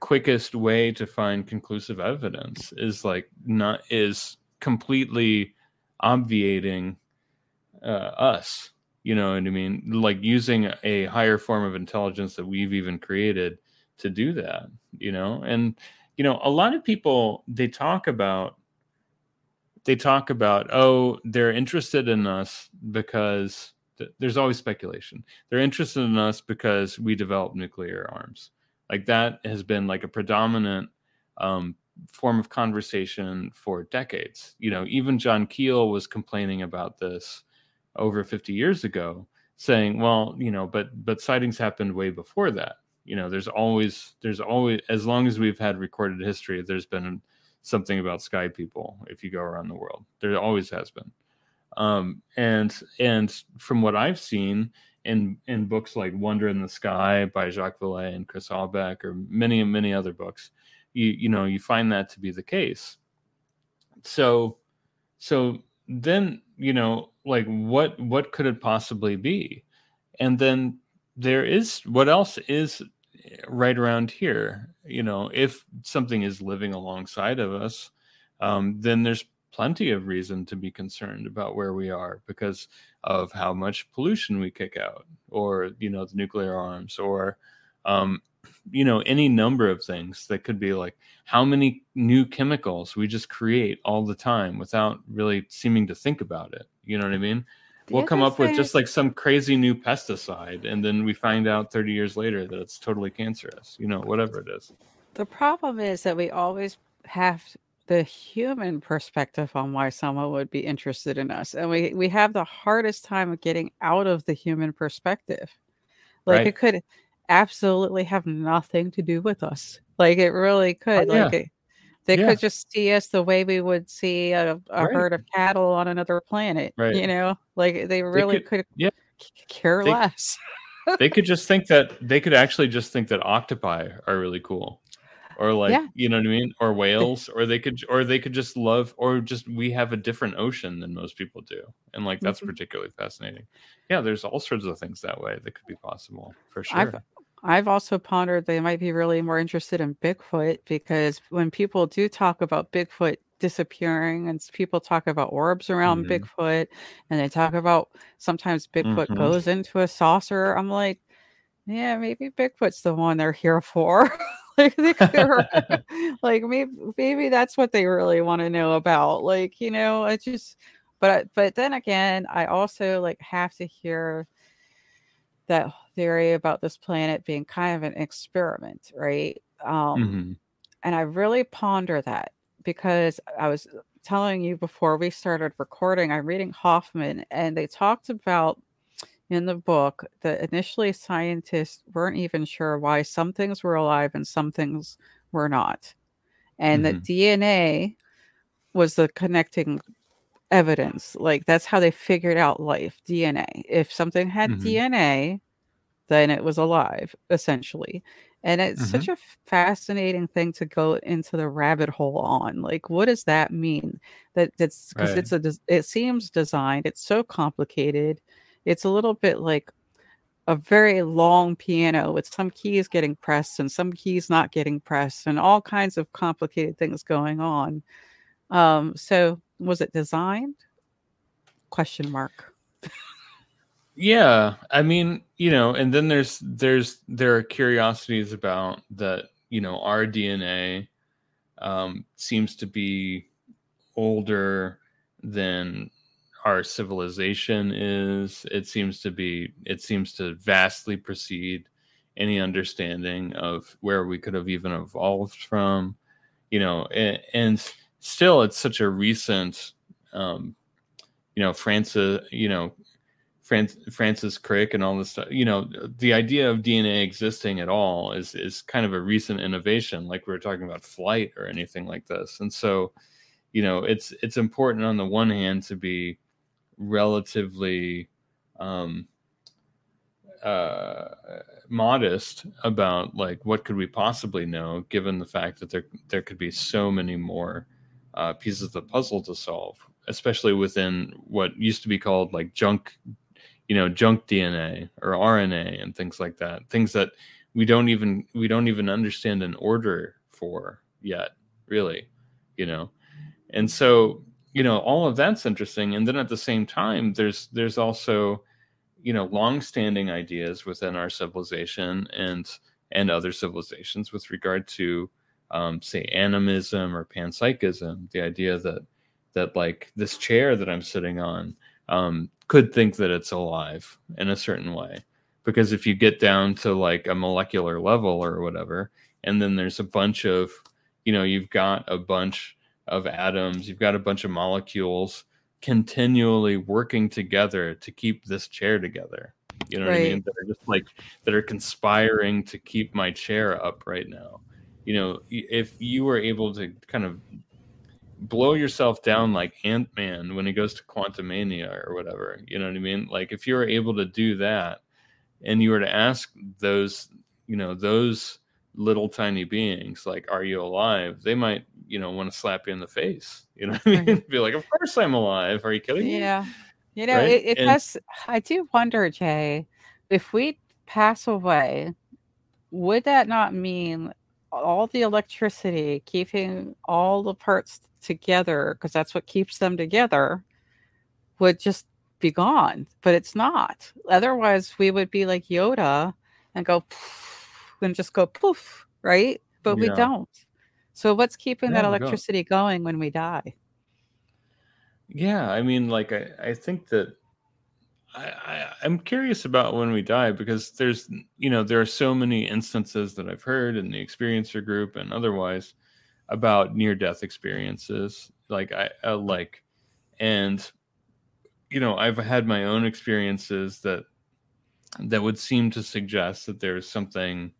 quickest way to find conclusive evidence is like not is completely obviating uh, us. You know what i mean? Like using a higher form of intelligence that we've even created to do that you know? And you know a lot of people they talk about they talk about oh they're interested in us because th- there's always speculation. They're interested in us because we develop nuclear arms. Like that has been like a predominant um, form of conversation for decades. You know even john keel was complaining about this over 50 years ago saying well you know but but sightings happened way before that. You know there's always there's always as long as we've had recorded history there's been something about sky people if you go around the world. There always has been. Um, and and from what I've seen in in books like Wonder in the Sky by Jacques Vallée and Chris Aubeck or many and many other books, you you know you find that to be the case. So so then you know like what what could it possibly be? And then there is what else is right around here you know if something is living alongside of us um, then there's plenty of reason to be concerned about where we are because of how much pollution we kick out, or you know, the nuclear arms, or um, you know, any number of things that could be like how many new chemicals we just create all the time without really seeming to think about it. You know what I mean? We'll come up with just like some crazy new pesticide and then we find out 30 years later that it's totally cancerous you know whatever it is the problem is that we always have the human perspective on why someone would be interested in us and we we have the hardest time of getting out of the human perspective like right. it could absolutely have nothing to do with us like it really could oh, yeah. like it, they yeah. could just see us the way we would see a, a right. herd of cattle on another planet. Right. You know, like they really they could, could, yeah. care they, less. (laughs) they could just think that they could actually just think that octopi are really cool. Or like yeah. you know what I mean, or whales, or they could, or they could just love, or just we have a different ocean than most people do, and like that's mm-hmm. particularly fascinating. Yeah, there's all sorts of things that way that could be possible for sure. I've, I've also pondered they might be really more interested in Bigfoot because when people do talk about Bigfoot disappearing and people talk about orbs around mm-hmm. Bigfoot and they talk about sometimes Bigfoot mm-hmm. goes into a saucer, I'm like, yeah, maybe Bigfoot's the one they're here for. (laughs) like, (laughs) (laughs) like maybe maybe that's what they really want to know about. Like, you know, I just but but then again, I also like have to hear that theory about this planet being kind of an experiment, right? Um, mm-hmm. And I really ponder that because I was telling you before we started recording, I'm reading Hoffman, and they talked about in the book that initially scientists weren't even sure why some things were alive and some things were not. And mm-hmm. that DNA was the connecting evidence. Like that's how they figured out life DNA. If something had mm-hmm. DNA, then it was alive, essentially. And it's mm-hmm. such a fascinating thing to go into the rabbit hole on. Like, what does that mean? That that's because right. it's a it seems designed. It's so complicated. It's a little bit like a very long piano with some keys getting pressed and some keys not getting pressed and all kinds of complicated things going on. Um, so was it designed? Question mark. (laughs) yeah, I mean, you know, and then there's there's there are curiosities about that, you know, our DNA um, seems to be older than our civilization is. It seems to be it seems to vastly precede any understanding of where we could have even evolved from, you know, and, and still it's such a recent um, you know, Francis, you know, Francis Crick and all this stuff. You know, the idea of DNA existing at all is is kind of a recent innovation, like we were talking about flight or anything like this. And so, you know, it's it's important on the one hand to be relatively um, uh, modest about like what could we possibly know, given the fact that there there could be so many more uh, pieces of the puzzle to solve, especially within what used to be called like junk, you know, junk DNA or RNA and things like that. Things that we don't even we don't even understand an order for yet, really, you know. And so, you know, all of that's interesting. And then at the same time, there's there's also, you know, long-standing ideas within our civilization and and other civilizations with regard to um, say animism or panpsychism, the idea that that like this chair that I'm sitting on um, could think that it's alive in a certain way. Because if you get down to like a molecular level or whatever, and then there's a bunch of, you know, you've got a bunch of atoms, you've got a bunch of molecules continually working together to keep this chair together. You know right. what I mean? That are just like that are conspiring to keep my chair up right now you know, if you were able to kind of blow yourself down like Ant Man when he goes to Quantumania or whatever, you know what I mean? Like if you were able to do that and you were to ask those, you know, those little tiny beings, like, are you alive? They might, you know, want to slap you in the face. You know I mean? (laughs) Be like, of course I'm alive. Are you kidding me? Yeah. You know, right? it, it and, has, I do wonder, Jay, if we pass away, would that not mean all the electricity, keeping all the parts together because that's what keeps them together would just be gone but it's not. Otherwise we would be like yoda and go and just go poof right? But yeah. we don't. So what's keeping yeah, that electricity going when we die? Yeah i mean like i, I think that I, I i'm curious about when we die because there's you know there are so many instances that i've heard in the experiencer group and otherwise about near death experiences like i uh, like and you know i've had my own experiences that that would seem to suggest that there's something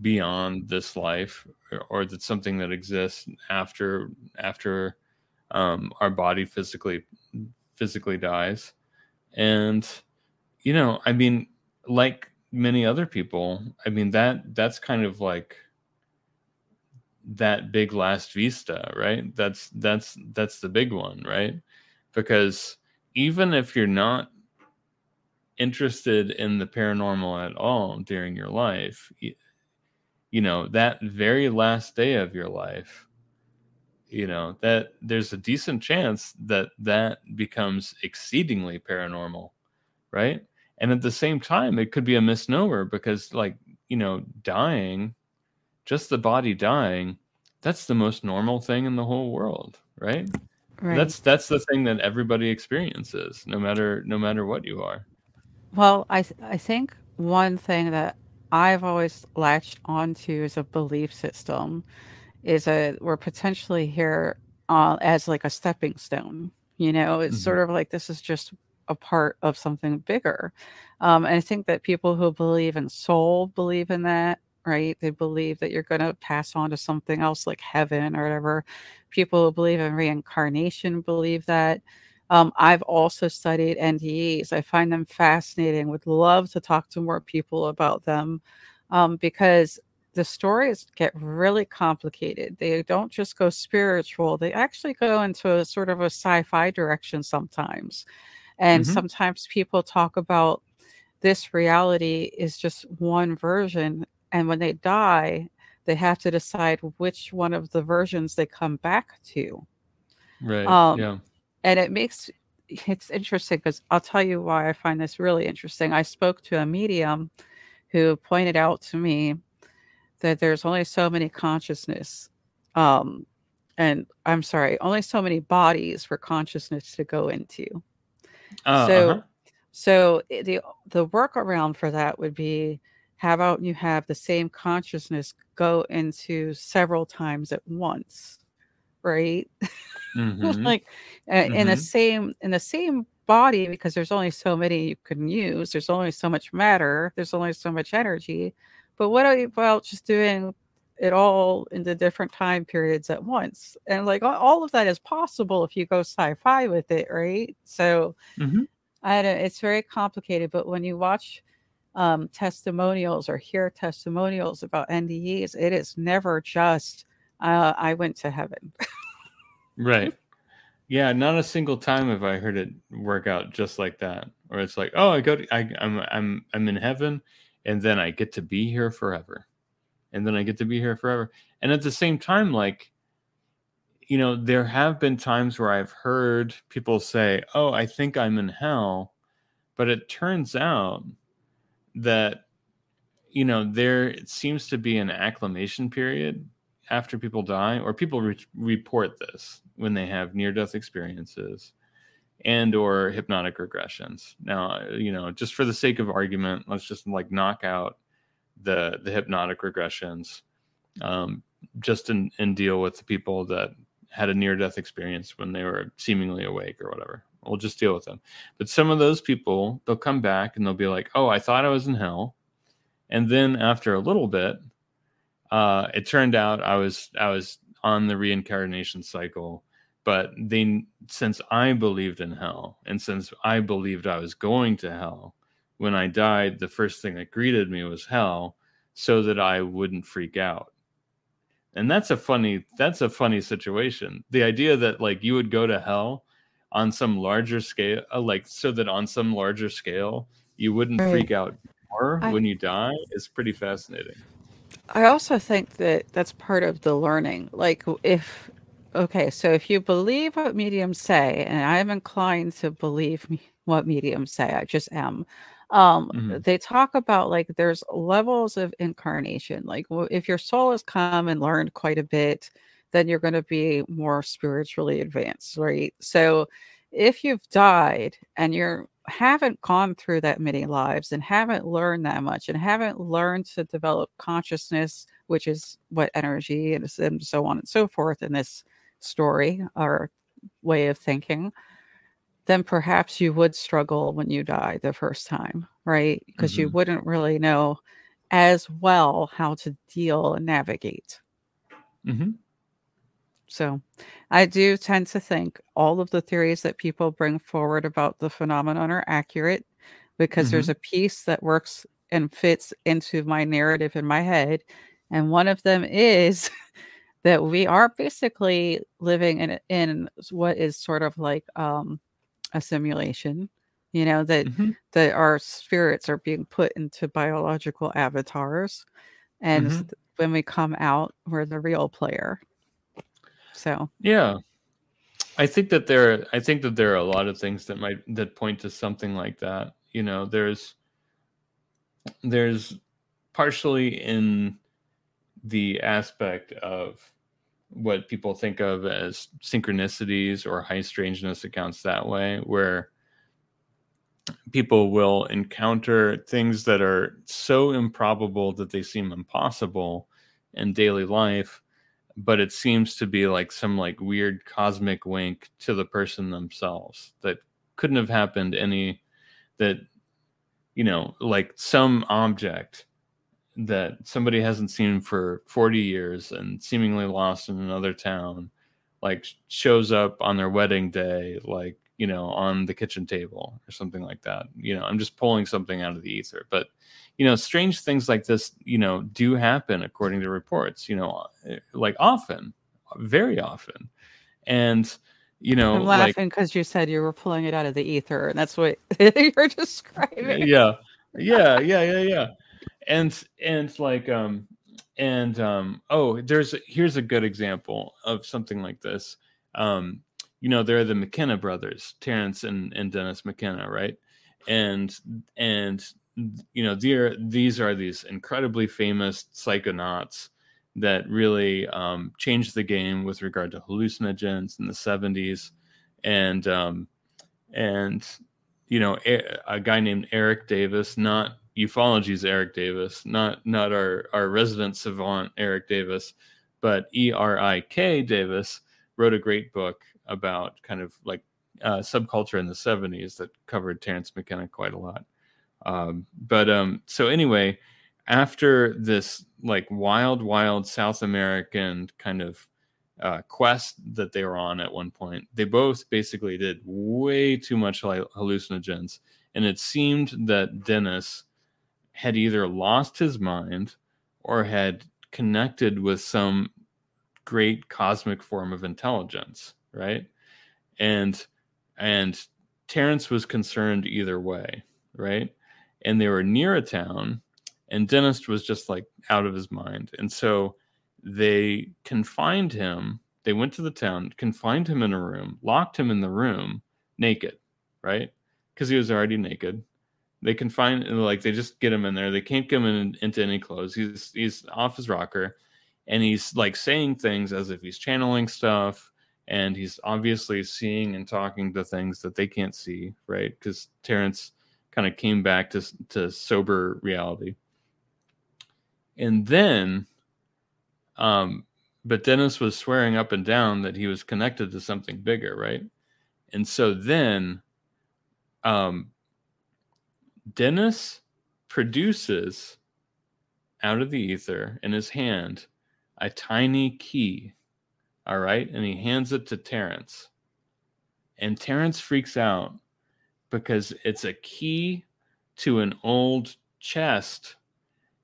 beyond this life or, or that something that exists after after um, our body physically physically dies. And you know i mean like many other people i mean that that's kind of like that big last vista right? That's that's that's the big one right? Because even if you're not interested in the paranormal at all during your life you, know that very last day of your life you know that there's a decent chance that that becomes exceedingly paranormal right? And at the same time it could be a misnomer because like you know dying just the body dying, that's the most normal thing in the whole world, right? Right. That's that's the thing that everybody experiences, no matter no matter what you are. Well, I I think one thing that I've always latched onto as a belief system is a we're potentially here uh, as like a stepping stone. You know, it's mm-hmm. sort of like this is just a part of something bigger. Um, and I think that people who believe in soul believe in that right? They believe that you're going to pass on to something else like heaven or whatever. People who believe in reincarnation believe that. Um, I've also studied NDEs. I find them fascinating. Would love to talk to more people about them um, because the stories get really complicated. They don't just go spiritual, they actually go into a sort of a sci fi direction sometimes. And mm-hmm. sometimes people talk about this reality is just one version and when they die they have to decide which one of the versions they come back to. Right um, yeah. and it makes it's interesting because i'll tell you why i find this really interesting. I spoke to a medium who pointed out to me that there's only so many consciousness um and i'm sorry only so many bodies for consciousness to go into. Uh, so uh-huh. so eh, the the workaround for that would be how about you have the same consciousness go into several times at once, right? (laughs) Mm-hmm. like mm-hmm. in the same in the same body because there's only so many you can use. There's only so much matter. There's only so much energy. But what are you about just doing it all in the different time periods at once? And like all of that is possible if you go sci-fi with it, right? So mm-hmm. I don't. It's very complicated. But when you watch um, testimonials or hear testimonials about NDEs, it is never just uh, I went to heaven. right. (laughs) Yeah, not a single time have I heard it work out just like that. Or it's like, oh, I go to, I, I'm I'm I'm in heaven, and then I get to be here forever, and then I get to be here forever. And at the same time, like, you know, there have been times where I've heard people say, "Oh, I think I'm in hell," but it turns out that you know there seems to be an acclimation period after people die or people re- report this when they have near death experiences and or hypnotic regressions. Now you know just for the sake of argument let's just like knock out the the hypnotic regressions um, just and deal with the people that had a near death experience when they were seemingly awake or whatever We'll just deal with them. But some of those people, they'll come back and they'll be like, "Oh, I thought I was in hell," and then after a little bit, uh, it turned out I was I was on the reincarnation cycle. But they, since I believed in hell, and since I believed I was going to hell, when I died, the first thing that greeted me was hell, so that I wouldn't freak out and that's a funny that's a funny situation the idea that like you would go to hell on some larger scale, uh, like so that on some larger scale, you wouldn't right. freak out more I, when you die is pretty fascinating. I also think that that's part of the learning. Like if okay, so if you believe what mediums say, and I'm inclined to believe me, what mediums say, I just am. Um, hmm they talk about like there's levels of incarnation. Like if your soul has come and learned quite a bit, then you're going to be more spiritually advanced, right? So if you've died and you're haven't gone through that many lives and haven't learned that much and haven't learned to develop consciousness, which is what energy and and so on and so forth in this story or way of thinking, then perhaps you would struggle when you die the first time, right? Because you hmm wouldn't really know as well how to deal and navigate. hmm So I do tend to think all of the theories that people bring forward about the phenomenon are accurate because hmm there's a piece that works and fits into my narrative in my head. And one of them is (laughs) that we are basically living in in what is sort of like um, a simulation. You know that hmm that our spirits are being put into biological avatars, and s- hmm when we come out, we're the real player. So Yeah. I think that there I think that there are a lot of things that might that point to something like that. You know, there's there's partially in the aspect of what people think of as synchronicities or high strangeness accounts that way where people will encounter things that are so improbable that they seem impossible in daily life but it seems to be like some like weird cosmic wink to the person themselves that couldn't have happened any that you know like some object that somebody hasn't seen for 40 years and seemingly lost in another town like shows up on their wedding day like you know on the kitchen table or something like that. You know i'm just pulling something out of the ether but you know strange things like this you know do happen according to reports you know eh, like often very often. And you know I'm laughing because you said you were pulling it out of the ether, and that's what (laughs) you're describing. yeah yeah yeah yeah yeah. And and like um and um oh there's here's a good example of something like this. Um you know they're the mckenna brothers terrence and and dennis mckenna right? And and you know they're these are these incredibly famous psychonauts that really um changed the game with regard to hallucinogens in the 70s and um and you know a, a guy named Erik Davis, not ufology's Eric Davis, not not our our resident savant Eric Davis, but E R I K Davis wrote a great book about kind of like uh, subculture in the 70s that covered Terrence McKenna quite a lot. Um, but um, so anyway, after this like wild, wild South American kind of uh, quest that they were on at one point, they both basically did way too much hallucinogens, and it seemed that Dennis had either lost his mind or had connected with some great cosmic form of intelligence, right? And and Terrence was concerned either way, right? And they were near a town, and Dennis was just like out of his mind. And so they confined him. They went to the town, confined him in a room, locked him in the room naked, right? Because he was already naked. They confine like they just get him in there. They can't get him in, into any clothes. He's he's off his rocker, and he's like saying things as if he's channeling stuff, and he's obviously seeing and talking to things that they can't see, right? Because Terrence kind of came back to to sober reality, and then um, but Dennis was swearing up and down that he was connected to something bigger, right? And so then um, Dennis produces out of the ether in his hand a tiny key, all right? And he hands it to Terrence. And Terrence freaks out because it's a key to an old chest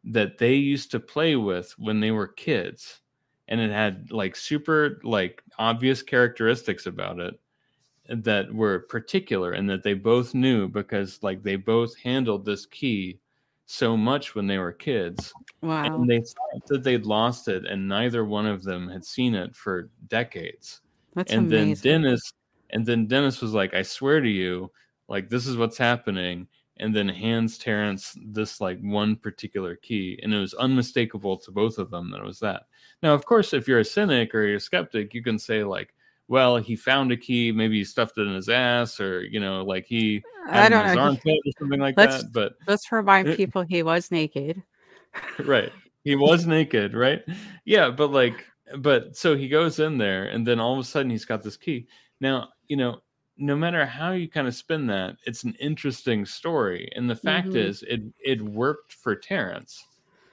that they used to play with when they were kids and it had like super like obvious characteristics about it that were particular and that they both knew because like they both handled this key so much when they were kids. Wow. And they thought that they'd lost it, and neither one of them had seen it for decades. That's and amazing. then Dennis, and then Dennis was like, "I swear to you, like this is what's happening." And then hands Terrence this like one particular key, and it was unmistakable to both of them that it was that. Now, of course, if you're a cynic or you're a skeptic, you can say like, "Well, he found a key, maybe he stuffed it in his ass, or you know, like he I don't his know. Armpit or something like Let's- that." But Let's remind It- people he was naked. (laughs) right he was naked right yeah but like but so he goes in there and then all of a sudden he's got this key now you know no matter how you kind of spin that it's an interesting story and the fact Mhm. is it it worked for terrence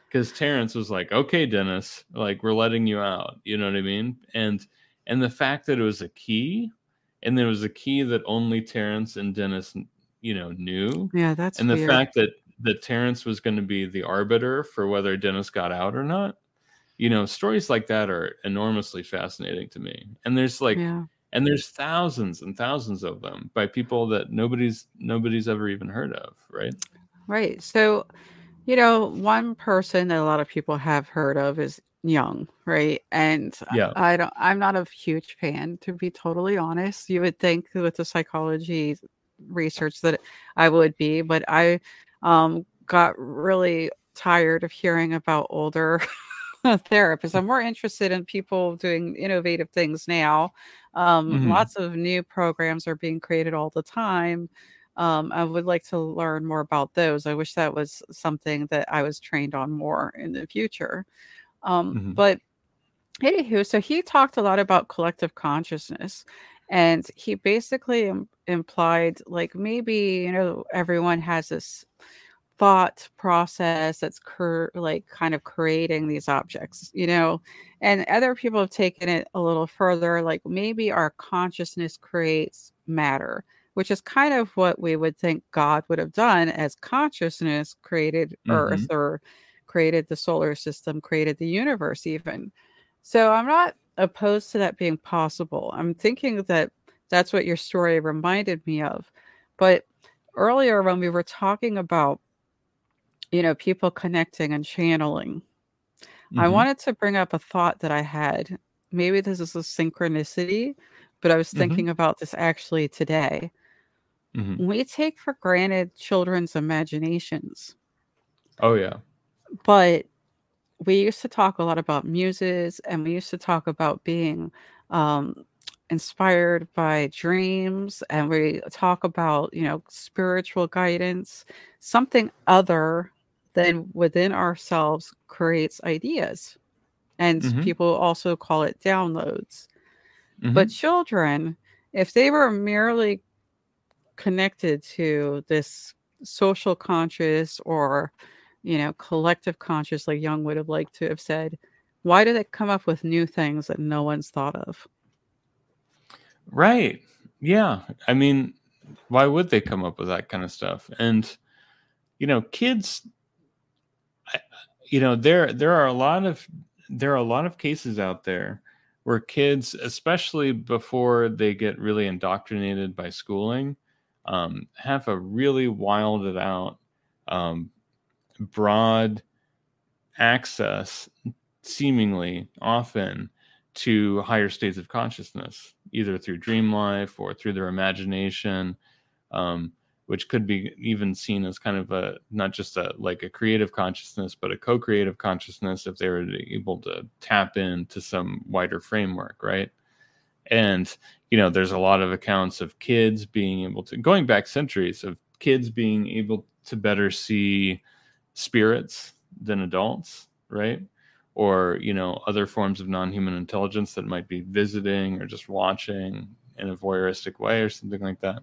because terrence was like okay dennis like we're letting you out you know what i mean and and the fact that it was a key and there was a key that only terrence and dennis you know knew Yeah, that's and the weird. fact that that Terrence was going to be the arbiter for whether Dennis got out or not, you know, stories like that are enormously fascinating to me. And there's like, yeah. And there's thousands and thousands of them by people that nobody's nobody's ever even heard of, right? Right. So, you know, one person that a lot of people have heard of is Jung, right? And Yeah. I don't I'm not a huge fan to be totally honest. You would think with the psychology research that I would be, but I um got really tired of hearing about older (laughs) therapists. I'm more interested in people doing innovative things now. Um, Mhm. Lots of new programs are being created all the time. Um, I would like to learn more about those. I wish that was something that I was trained on more in the future. Um, Mhm. But anywho, so he talked a lot about collective consciousness, and he basically im- implied like maybe you know everyone has this thought process that's cur- like kind of creating these objects, you know, and other people have taken it a little further, like maybe our consciousness creates matter, which is kind of what we would think God would have done as consciousness created mm-hmm. Earth or created the solar system, created the universe, even. So I'm not opposed to that being possible. I'm thinking that that's what your story reminded me of. But earlier, when we were talking about you know, people connecting and channeling. I Mhm. wanted to bring up a thought that I had. Maybe this is a synchronicity, but I was Mhm. thinking about this actually today. Mhm. We take for granted children's imaginations, Oh yeah. but we used to talk a lot about muses and we used to talk about being um, inspired by dreams and we talk about, you know, spiritual guidance, something other than within ourselves creates ideas. And Mhm. people also call it downloads. Mhm. But children, if they were merely connected to this social conscious or, you know, collective conscious, like Jung would have liked to have said, why do they come up with new things that no one's thought of? Right. Yeah. I mean, why would they come up with that kind of stuff? And you know, kids you know, there there are a lot of there are a lot of cases out there where kids, especially before they get really indoctrinated by schooling, um, have a really wilded out, um, broad access, seemingly often to higher states of consciousness, either through dream life or through their imagination, um, which could be even seen as kind of a not just a like a creative consciousness, but a co-creative consciousness if they were able to tap into some wider framework, right? And you know, there's a lot of accounts of kids being able to going back centuries of kids being able to better see spirits than adults, right? or you know other forms of non-human intelligence that might be visiting or just watching in a voyeuristic way or something like that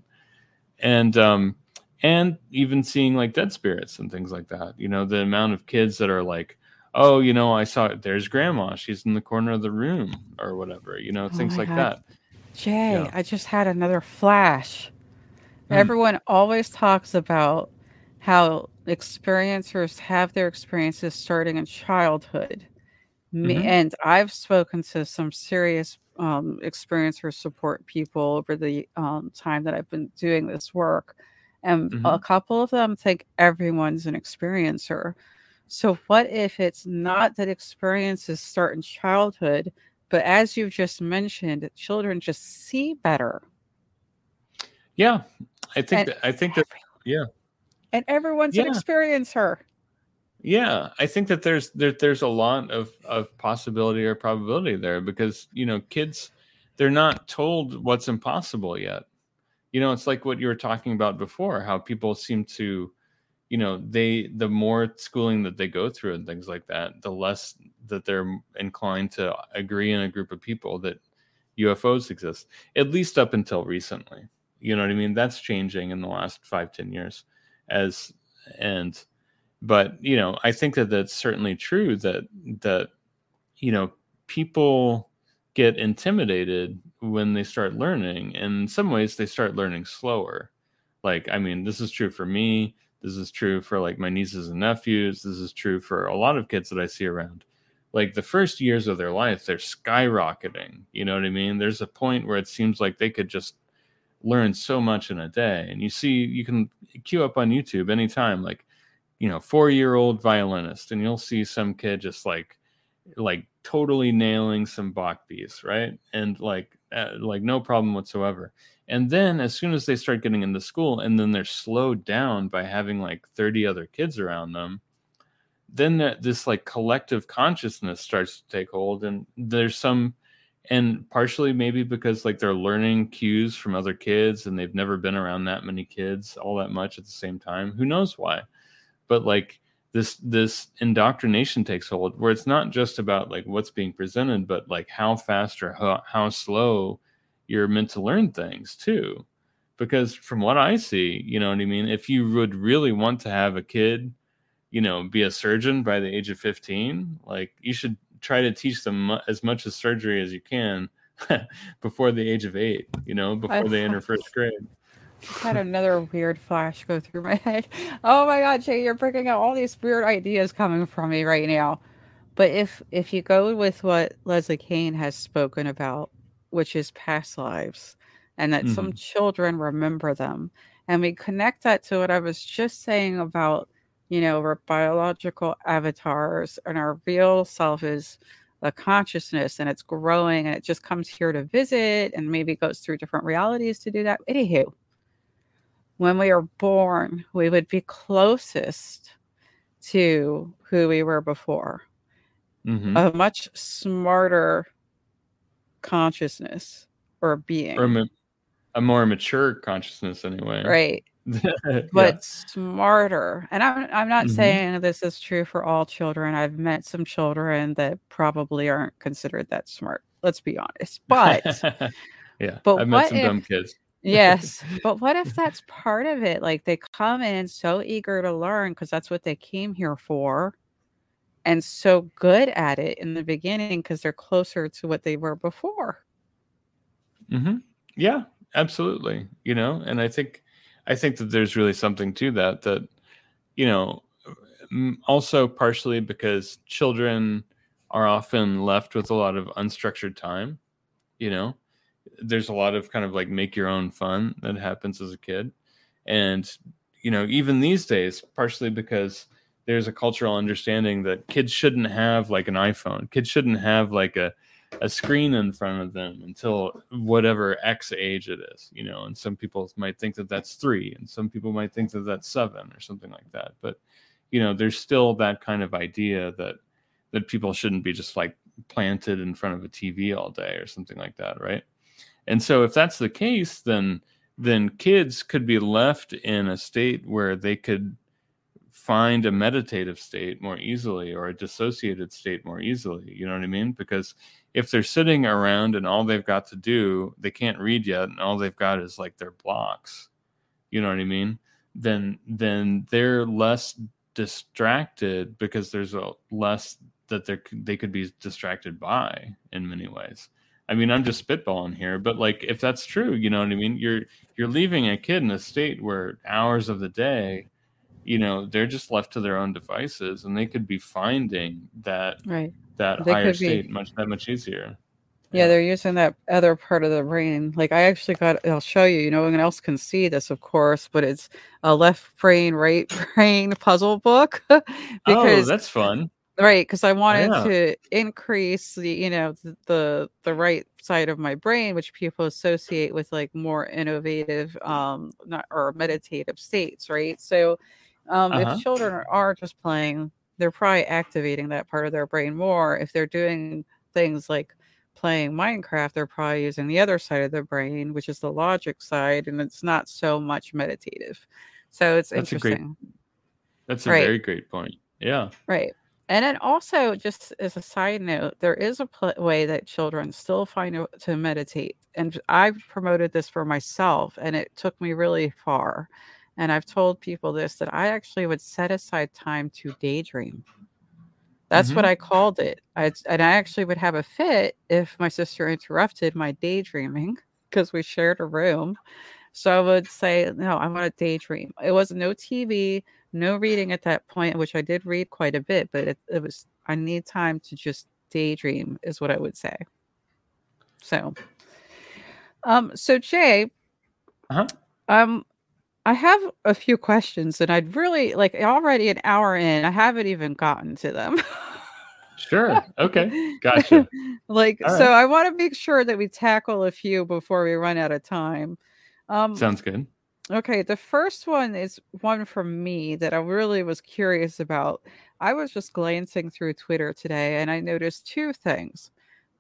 and um and even seeing like dead spirits and things like that you know the amount of kids that are like oh you know i saw there's grandma she's in the corner of the room or whatever you know Oh things like God. that Jay, Yeah. I just had another flash. Hmm. Everyone always talks about how experiencers have their experiences starting in childhood. Me, Mhm. And I've spoken to some serious um, experience or support people over the um, time that I've been doing this work. And Mm-hmm. a couple of them think everyone's an experiencer. So, what if it's not that experiences start in childhood, but as you've just mentioned, children just see better? Yeah, I think that I think that yeah. And everyone's an Yeah. experiencer. Yeah, I think that there's there, there's a lot of of possibility or probability there because you know kids they're not told what's impossible yet. You know, it's like what you were talking about before, how people seem to, you know, they the more schooling that they go through and things like that, the less that they're inclined to agree in a group of people that UFOs exist. At least up until recently. You know what I mean? That's changing in the last five, ten years as and but you know i think that that's certainly true that that you know people get intimidated when they start learning. And in some ways they start learning slower. Like i mean this is true for me. This is true for like my nieces and nephews. This is true for a lot of kids that i see around. Like the first years of their life they're skyrocketing. You know what i mean? There's a point where it seems like they could just learn so much in a day. And you see you can queue up on youtube anytime like you know four year old violinist and you'll see some kid just like like totally nailing some bach piece right? And like uh, like no problem whatsoever. And then as soon as they start getting into school and then they're slowed down by having like 30 other kids around them then that this like collective consciousness starts to take hold and there's some and partially maybe because like they're learning cues from other kids and they've never been around that many kids all that much at the same time. Who knows why but like this this indoctrination takes hold where it's not just about like what's being presented but like how fast or how, how slow you're meant to learn things too. Because from what i see you know what i mean? If you would really want to have a kid you know be a surgeon by the age of 15 like you should try to teach them as much as surgery as you can (laughs) before the age of eight you know before they enter (laughs) first grade had another weird flash go through my (laughs) head. Oh my god, Jay, you're bringing out all these weird ideas coming from me right now. But if if you go with what Leslie Kean has spoken about, which is past lives, and that some mm-hmm. children remember them, and we connect that to what I was just saying about, you know, our biological avatars and our real self is a consciousness and it's growing and it just comes here to visit and maybe goes through different realities to do that. Anywho, when we are born, we would be closest to who we were before. Mhm. A much smarter consciousness or being, or a, ma- a more mature consciousness anyway (laughs) right? Yeah. But smarter. And I'm I'm not Mhm. saying this is true for all children. I've met some children that probably aren't considered that smart. Let's be honest. But (laughs) yeah but i've met some if- dumb kids Yes, (laughs) but what if that's part of it? Like they come in so eager to learn because that's what they came here for, and so good at it in the beginning because they're closer to what they were before. hmm Yeah, absolutely. You know, and I think I think that there's really something to that. That you know, also partially because children are often left with a lot of unstructured time. You know, there's a lot of kind of like make your own fun that happens as a kid, and you know, even these days, partially because there's a cultural understanding that kids shouldn't have like an iPhone. Kids shouldn't have like a a screen in front of them until whatever X age it is, you know. And some people might think that that's three, and some people might think that that's seven or something like that. But you know, there's still that kind of idea that that people shouldn't be just like planted in front of a TV all day or something like that, right? And so if that's the case, then then kids could be left in a state where they could find a meditative state more easily or a dissociated state more easily. You know what I mean? Because if they're sitting around and all they've got to do, they can't read yet, and all they've got is like their blocks. You know what I mean? Then then they're less distracted because there's a less that they they could be distracted by in many ways. I mean, I'm just spitballing here, but like if that's true, you know what I mean? You're you're leaving a kid in a state where hours of the day, you know, they're just left to their own devices and they could be finding that Right. that They higher could be- state much that much easier. Yeah, they're using that other part of the brain. Like I actually got I'll show you, you know, no one else can see this, of course, but it's a left brain, right (laughs) brain puzzle book. (laughs) oh, that's fun. Right, because I wanted yeah. to increase the, you know, the, the right side of my brain, which people associate with like more innovative, um, not or meditative states, right? So, um, uh-huh. if children are just playing, they're probably activating that part of their brain more. If they're doing things like playing Minecraft, they're probably using the other side of the brain, which is the logic side, and it's not so much meditative. So it's that's interesting. A great, that's a right. very great point. Yeah. Right. And then also, just as a side note, there is a pl- way that children still find to meditate. And I've promoted this for myself, and it took me really far. And I've told people this that I actually would set aside time to daydream. That's mm-hmm. what I called it. I, and I actually would have a fit if my sister interrupted my daydreaming because we shared a room. So I would say, No, I want to daydream. It was no TV, no reading at that point, which I did read quite a bit, but it, it was I need time to just daydream, is what I would say. So, um, so Jay, uh-huh. um, I have a few questions, and I'd really like already an hour in, I haven't even gotten to them. sure. Okay. (laughs) Gotcha. like, right. so I want to make sure that we tackle a few before we run out of time. Um, Sounds good. Okay, the first one is one from me that I really was curious about. I was just glancing through Twitter today and I noticed two things.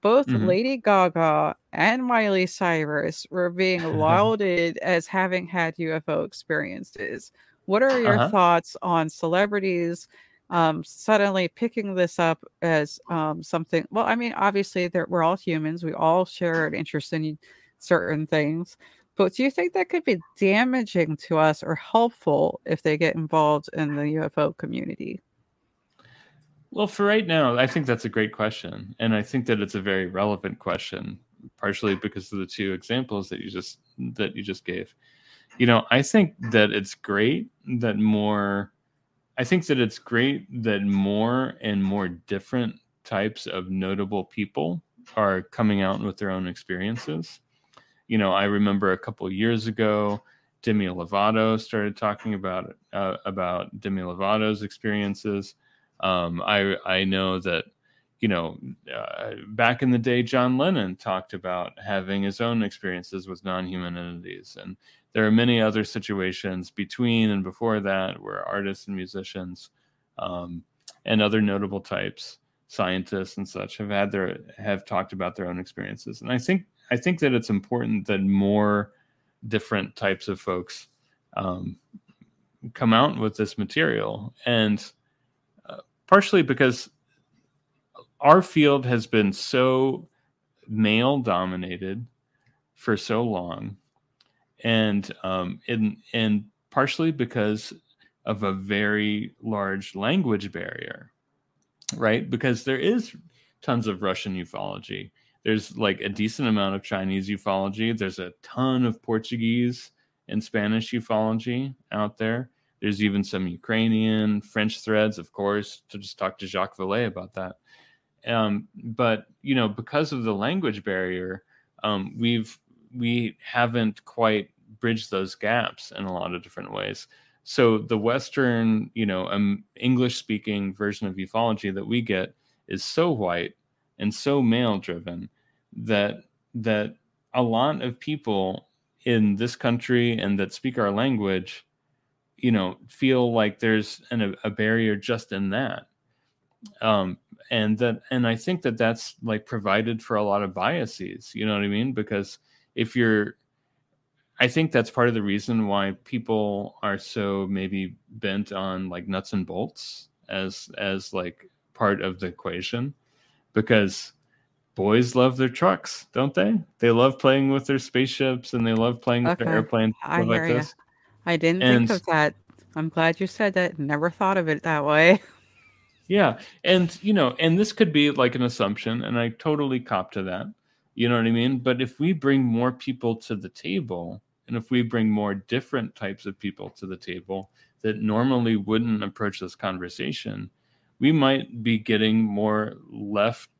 Both mm-hmm. Lady Gaga and Miley Cyrus were being (laughs) lauded as having had UFO experiences. What are your uh-huh. thoughts on celebrities um, suddenly picking this up as um, something? Well, I mean, obviously, we're all humans. We all share an interest in certain things. But do you think that could be damaging to us or helpful if they get involved in the UFO community? Well, for right now, I think that's a great question. And I think that it's a very relevant question, partially because of the two examples that you just that you just gave. You know, I think that it's great that more I think that it's great that more and more different types of notable people are coming out with their own experiences you know, I remember a couple years ago, Demi Lovato started talking about uh, about Demi Lovato's experiences. Um, I I know that you know uh, back in the day, John Lennon talked about having his own experiences with non-human entities, and there are many other situations between and before that where artists and musicians um, and other notable types, scientists and such, have had their have talked about their own experiences, and I think I think that it's important that more different types of folks um, come out with this material, and uh, partially because our field has been so male dominated for so long, and um, and and partially because of a very large language barrier, right? Because there is tons of Russian ufology there's like a decent amount of Chinese ufology. There's a ton of Portuguese and Spanish ufology out there. There's even some Ukrainian, French threads, of course, to just talk to Jacques Vallée about that. Um, but you know, because of the language barrier, um, we've we haven't quite bridged those gaps in a lot of different ways. So the Western, you know, um, English-speaking version of ufology that we get is so white and so male driven that that a lot of people in this country and that speak our language you know feel like there's an, a barrier just in that. Um and that and i think that that's like provided for a lot of biases you know what i mean? Because if you're i think that's part of the reason why people are so maybe bent on like nuts and bolts as as like part of the equation because boys love their trucks, don't they? They love playing with their spaceships and they love playing with their airplanes. I like you. This. I didn't and, think of that. I'm glad you said that. Never thought of it that way. Yeah. And, you know, and this could be like an assumption, and I totally cop to that. You know what I mean? But if we bring more people to the table, and if we bring more different types of people to the table that normally wouldn't approach this conversation, we might be getting more left,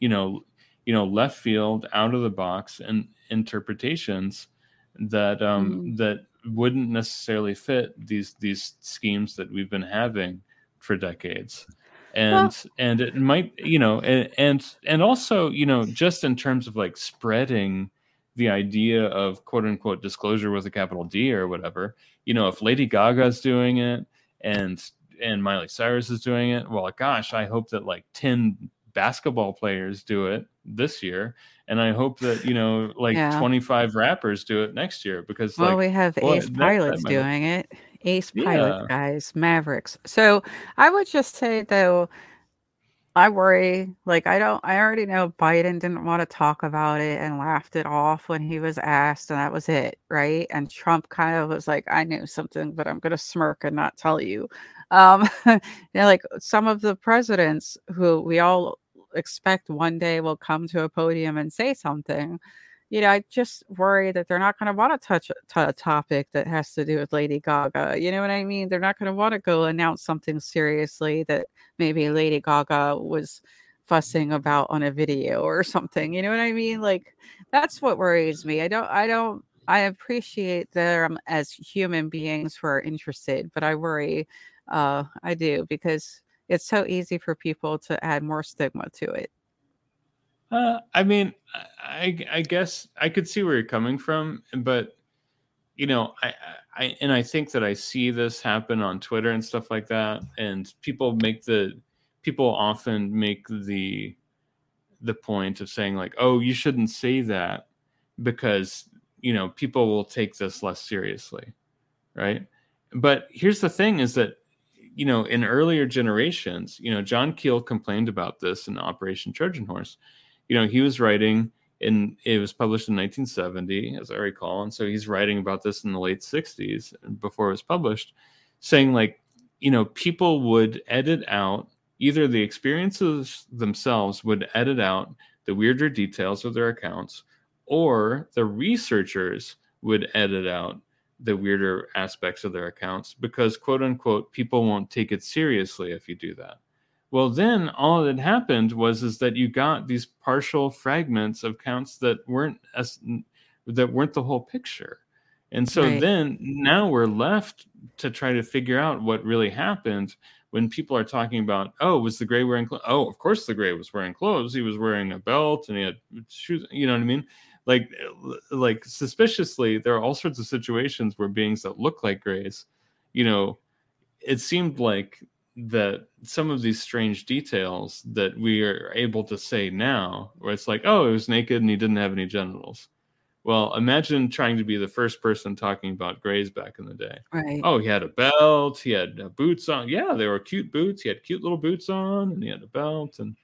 you know, you know left field out of the box and interpretations that um mm. that wouldn't necessarily fit these these schemes that we've been having for decades and well, and it might you know and, and and also you know just in terms of like spreading the idea of quote unquote disclosure with a capital D or whatever you know if Lady Gaga's doing it and and Miley Cyrus is doing it. Well gosh I hope that like 10 basketball players do it this year and i hope that you know (laughs) like yeah. 25 rappers do it next year because well like, we have boy, ace pilots doing it. Ace yeah. pilot guys mavericks. So i would just say though i worry like i don't i already know biden didn't want to talk about it and laughed it off when he was asked and that was it right? And trump kind of was like i knew something but i'm going to smirk and not tell you um (laughs) you know like some of the presidents who we all expect one day will come to a podium and say something. You know, I just worry that they're not going to want to touch a topic that has to do with Lady Gaga. You know what I mean? They're not going to want to go announce something seriously that maybe Lady Gaga was fussing about on a video or something. You know what I mean? Like that's what worries me. I don't I don't I appreciate them as human beings who are interested, but I worry uh I do because it's so easy for people to add more stigma to it. Uh, I mean, I, I guess I could see where you're coming from, but you know, I, I, and I think that I see this happen on Twitter and stuff like that, and people make the, people often make the, the point of saying like, oh, you shouldn't say that because you know people will take this less seriously, right? But here's the thing: is that you know, in earlier generations, you know, John Keel complained about this in Operation Trojan Horse. You know, he was writing in it was published in 1970, as I recall, and so he's writing about this in the late 60s before it was published, saying like, you know, people would edit out either the experiences themselves would edit out the weirder details of their accounts, or the researchers would edit out the weirder aspects of their accounts because quote unquote people won't take it seriously if you do that. Well then all that happened was is that you got these partial fragments of counts that weren't as that weren't the whole picture. And so right. then now we're left to try to figure out what really happened when people are talking about oh was the gray wearing clothes oh of course the gray was wearing clothes. He was wearing a belt and he had shoes you know what i mean like like suspiciously there are all sorts of situations where beings that look like grays you know it seemed like that some of these strange details that we are able to say now where it's like oh he was naked and he didn't have any genitals. Well imagine trying to be the first person talking about grays back in the day. Right. Oh he had a belt he had uh, boots on yeah they were cute boots he had cute little boots on and he had a belt and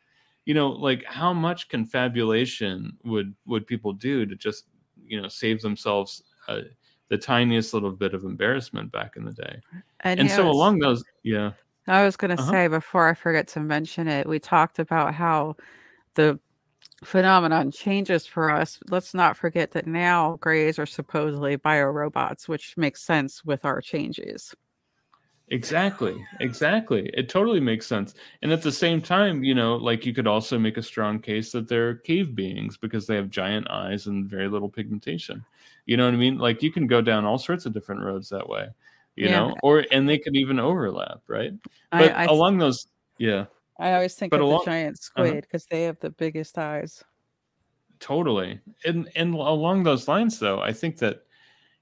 you know like how much confabulation would would people do to just you know save themselves uh, the tiniest little bit of embarrassment back in the day? And, and so was, along those yeah. I was going to uh-huh. say before i forget to mention it we talked about how the phenomenon changes for us. Let's not forget that now grays are supposedly biorobots which makes sense with our changes Exactly. Exactly. It totally makes sense. And at the same time, you know, like you could also make a strong case that they're cave beings because they have giant eyes and very little pigmentation. You know what I mean? Like you can go down all sorts of different roads that way, you yeah. know, or and they could even overlap, right? But I, I along those, yeah. I always think but of along, the giant uh-huh. squid because uh-huh. they have the biggest eyes. Totally. And and along those lines though, I think that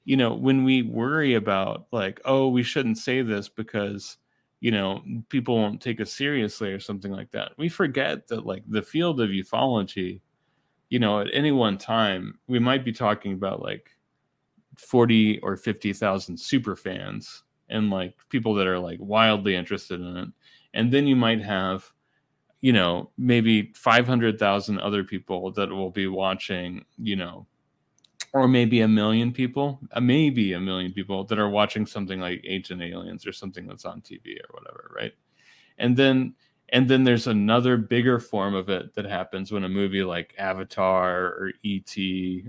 you know, when we worry about like, oh, we shouldn't say this because, you know, people won't take us seriously or something like that, we forget that like the field of ufology, you know, at any one time, we might be talking about like 40 or 50,000 super fans and like people that are like wildly interested in it. And then you might have, you know, maybe 500,000 other people that will be watching, you know, or maybe a million people, uh, maybe a million people that are watching something like Ancient Aliens or something that's on TV or whatever, right? And then and then there's another bigger form of it that happens when a movie like Avatar or ET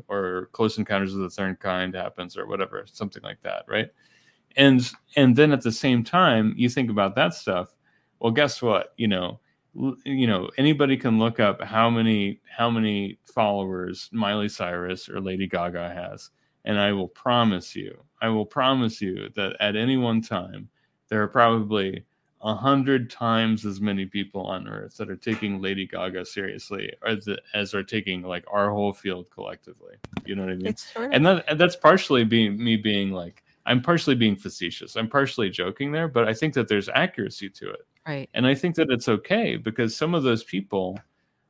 or Close Encounters of the Third Kind happens or whatever, something like that, right? And and then at the same time, you think about that stuff. Well, guess what? You know, you know anybody can look up how many how many followers miley cyrus or lady gaga has and i will promise you i will promise you that at any one time there are probably a hundred times as many people on earth that are taking lady gaga seriously as, as are taking like our whole field collectively. You know what i mean? Sort of- and, that, and that's partially being me being like i'm partially being facetious i'm partially joking there but i think that there's accuracy to it Right. And I think that it's okay because some of those people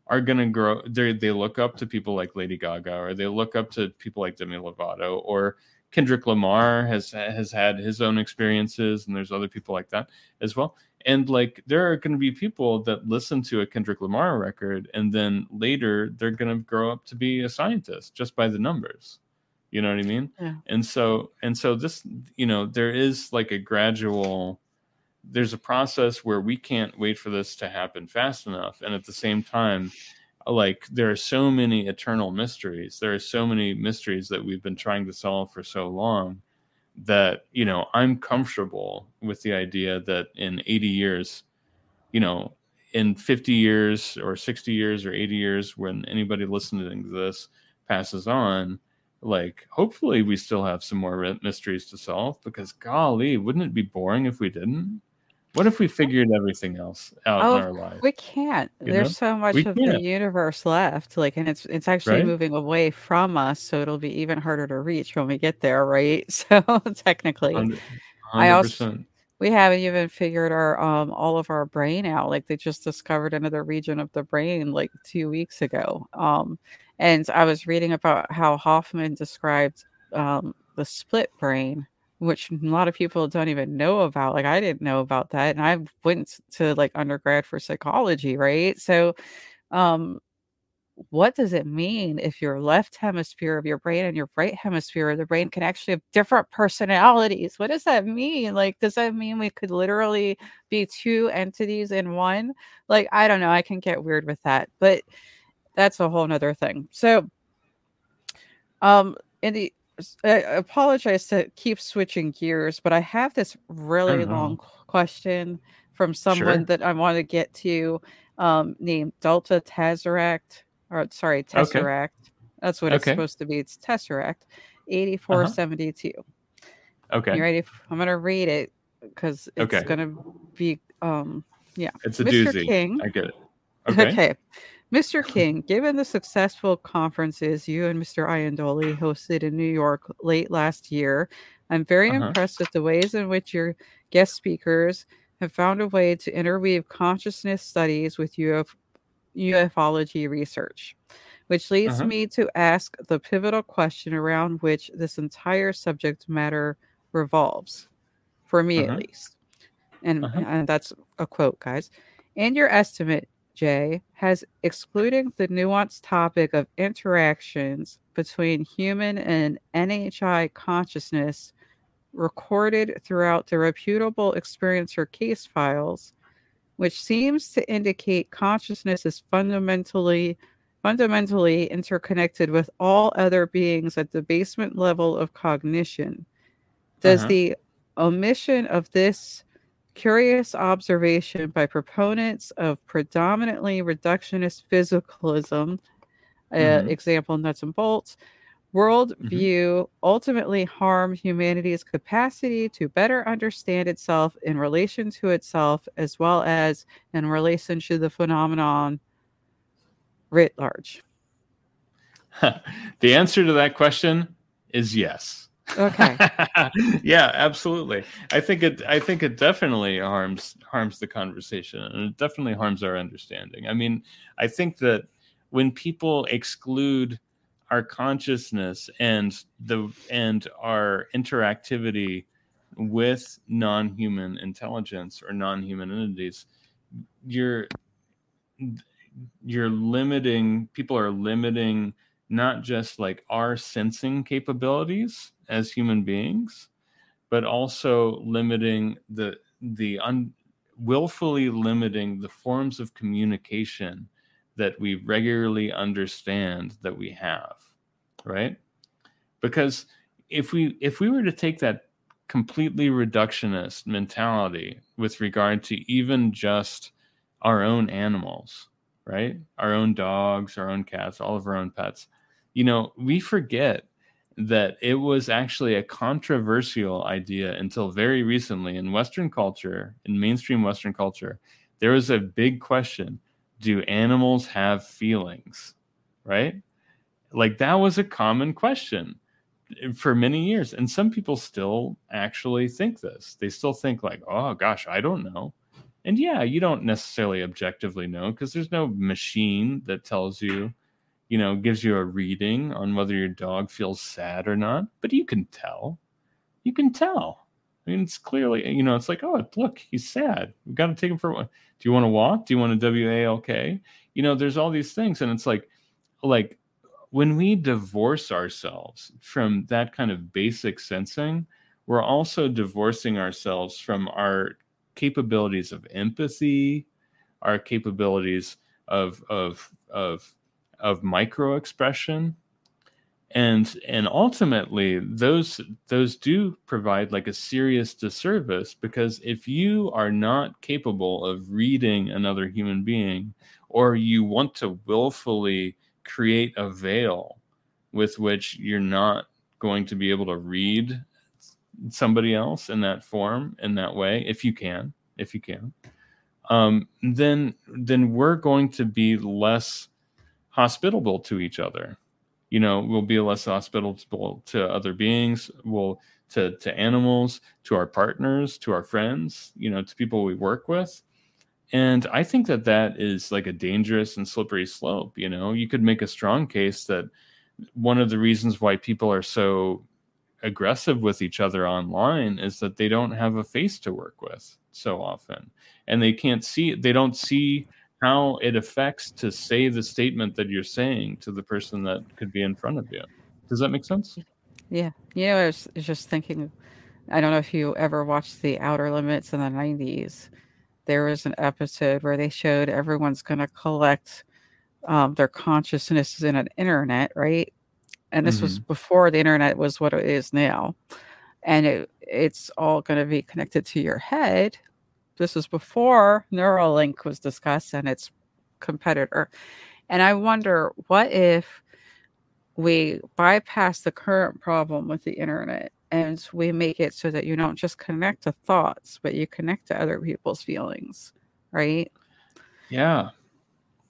are going to grow. They they look up to people like Lady Gaga, or they look up to people like Demi Lovato, or Kendrick Lamar has has had his own experiences, and there's other people like that as well. And like there are going to be people that listen to a Kendrick Lamar record, and then later they're going to grow up to be a scientist just by the numbers. You know what I mean? Yeah. And so and so this, you know, there is like a gradual there's a process where we can't wait for this to happen fast enough and at the same time like there are so many eternal mysteries there are so many mysteries that we've been trying to solve for so long that you know i'm comfortable with the idea that in 80 years you know in 50 years or 60 years or 80 years when anybody listening to this passes on like hopefully we still have some more mysteries to solve because golly wouldn't it be boring if we didn't what if we figured everything else out oh, in our life? We can't. You There's know? so much we of can't. the universe left. Like, and it's it's actually right? moving away from us, so it'll be even harder to reach when we get there, right? (laughs) So technically, 100%. I also we haven't even figured our um all of our brain out. Like they just discovered another region of the brain like two weeks ago. Um, and I was reading about how Hoffman described um the split brain which a lot of people don't even know about. Like I didn't know about that, and I went to like undergrad for psychology, right? So, um, what does it mean if your left hemisphere of your brain and your right hemisphere of the brain can actually have different personalities? What does that mean? Like, does that mean we could literally be two entities in one? Like, I don't know. I can get weird with that, but that's a whole nother thing. So, um, in the I apologize to keep switching gears, but I have this really long question from someone sure. that I want to get to um, named Delta Tesseract, or sorry, Tesseract. Okay. That's what okay. it's supposed to be. It's Tesseract 8472. Uh-huh. Okay. You ready? I'm going to read it because it's okay. going to be, um, yeah. It's a Mr. doozy. King. I get it. (laughs) Okay. okay. Mr. (laughs) King, given the successful conferences you and Mr. Iandoli hosted in New York late last year, I'm very uh-huh. impressed with the ways in which your guest speakers have found a way to interweave consciousness studies with UF- ufology research, which leads uh-huh. me to ask the pivotal question around which this entire subject matter revolves, for me uh-huh. at least. And, uh-huh. and that's a quote, guys. In your estimate, Has excluding the nuanced topic of interactions between human and NHI consciousness recorded throughout the reputable experiencer case files, which seems to indicate consciousness is fundamentally fundamentally interconnected with all other beings at the basement level of cognition. Does uh-huh. the omission of this curious observation by proponents of predominantly reductionist physicalism, uh, mm-hmm. example nuts and bolts, worldview mm-hmm. ultimately harm humanity's capacity to better understand itself in relation to itself as well as in relation to the phenomenon writ large? (laughs) the answer to that question is yes. Okay. (laughs) yeah, absolutely. I think it I think it definitely harms harms the conversation and it definitely harms our understanding. I mean, I think that when people exclude our consciousness and the and our interactivity with non-human intelligence or non-human entities, you're you're limiting people are limiting not just like our sensing capabilities as human beings, but also limiting the the un, willfully limiting the forms of communication that we regularly understand that we have, right? Because if we if we were to take that completely reductionist mentality with regard to even just our own animals, right? Our own dogs, our own cats, all of our own pets. You know, we forget that it was actually a controversial idea until very recently in Western culture, in mainstream Western culture. There was a big question do animals have feelings? Right? Like that was a common question eh, for many years. And some people still actually think this. They still think, like, oh gosh, I don't know. And yeah, you don't necessarily objectively know because there's no machine that tells you you know, gives you a reading on whether your dog feels sad or not, but you can tell. You can tell. I mean, it's clearly, you know, it's like, oh, look, he's sad. We've got to take him for what? Do you want to walk? Do you want a WALK? You know, there's all these things. And it's like, like when we divorce ourselves from that kind of basic sensing, we're also divorcing ourselves from our capabilities of empathy, our capabilities of, of, of of micro expression and and ultimately those those do provide like a serious disservice because if you are not capable of reading another human being or you want to willfully create a veil with which you're not going to be able to read somebody else in that form in that way if you can if you can um, then then we're going to be less hospitable to each other. You know, we'll be less hospitable to other beings, we'll to to animals, to our partners, to our friends, you know, to people we work with. And I think that that is like a dangerous and slippery slope, you know. You could make a strong case that one of the reasons why people are so aggressive with each other online is that they don't have a face to work with so often and they can't see they don't see how it affects to say the statement that you're saying to the person that could be in front of you. Does that make sense? Yeah. You know, I was just thinking, I don't know if you ever watched The Outer Limits in the 90s. There was an episode where they showed everyone's going to collect um, their consciousness in an internet, right? And this mm-hmm. was before the internet was what it is now. And it, it's all going to be connected to your head this is before Neuralink was discussed and its competitor. And I wonder what if we bypass the current problem with the internet and we make it so that you don't just connect to thoughts, but you connect to other people's feelings, right? Yeah.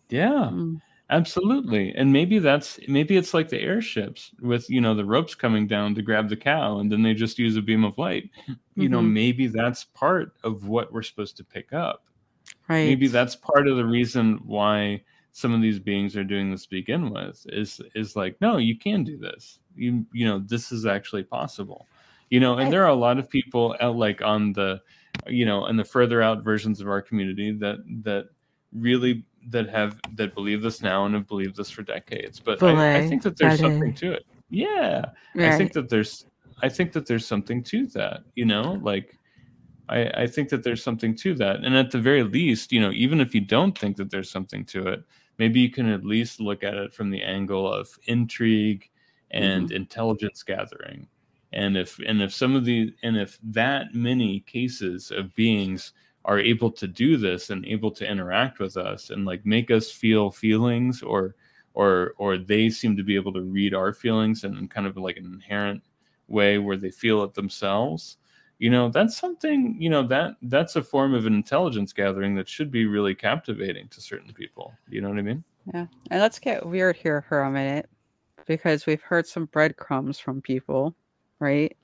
Yeah. Mm. Absolutely. And maybe that's maybe it's like the airships with, you know, the ropes coming down to grab the cow and then they just use a beam of light. Mm-hmm. (laughs) You know, mm-hmm. maybe that's part of what we're supposed to pick up. Right. Maybe that's part of the reason why some of these beings are doing this to begin with is is like, no, you can do this. You you know, this is actually possible. You know, and there are a lot of people out like on the you know, in the further out versions of our community that that really that have that believe this now and have believed this for decades. But I, I, think that there's something to it. Yeah, right. I think that there's I think that there's something to that. You know, like I, I think that there's something to that. And at the very least, you know, even if you don't think that there's something to it, maybe you can at least look at it from the angle of intrigue and mm-hmm. intelligence gathering. And if and if some of the and if that many cases of beings are able to do this and able to interact with us and like make us feel feelings or or or they seem to be able to read our feelings in kind of like an inherent way where they feel it themselves you know that's something you know that that's a form of an intelligence gathering that should be really captivating to certain people you know what i mean? Yeah and let's get weird here for a minute because we've heard some breadcrumbs from people right?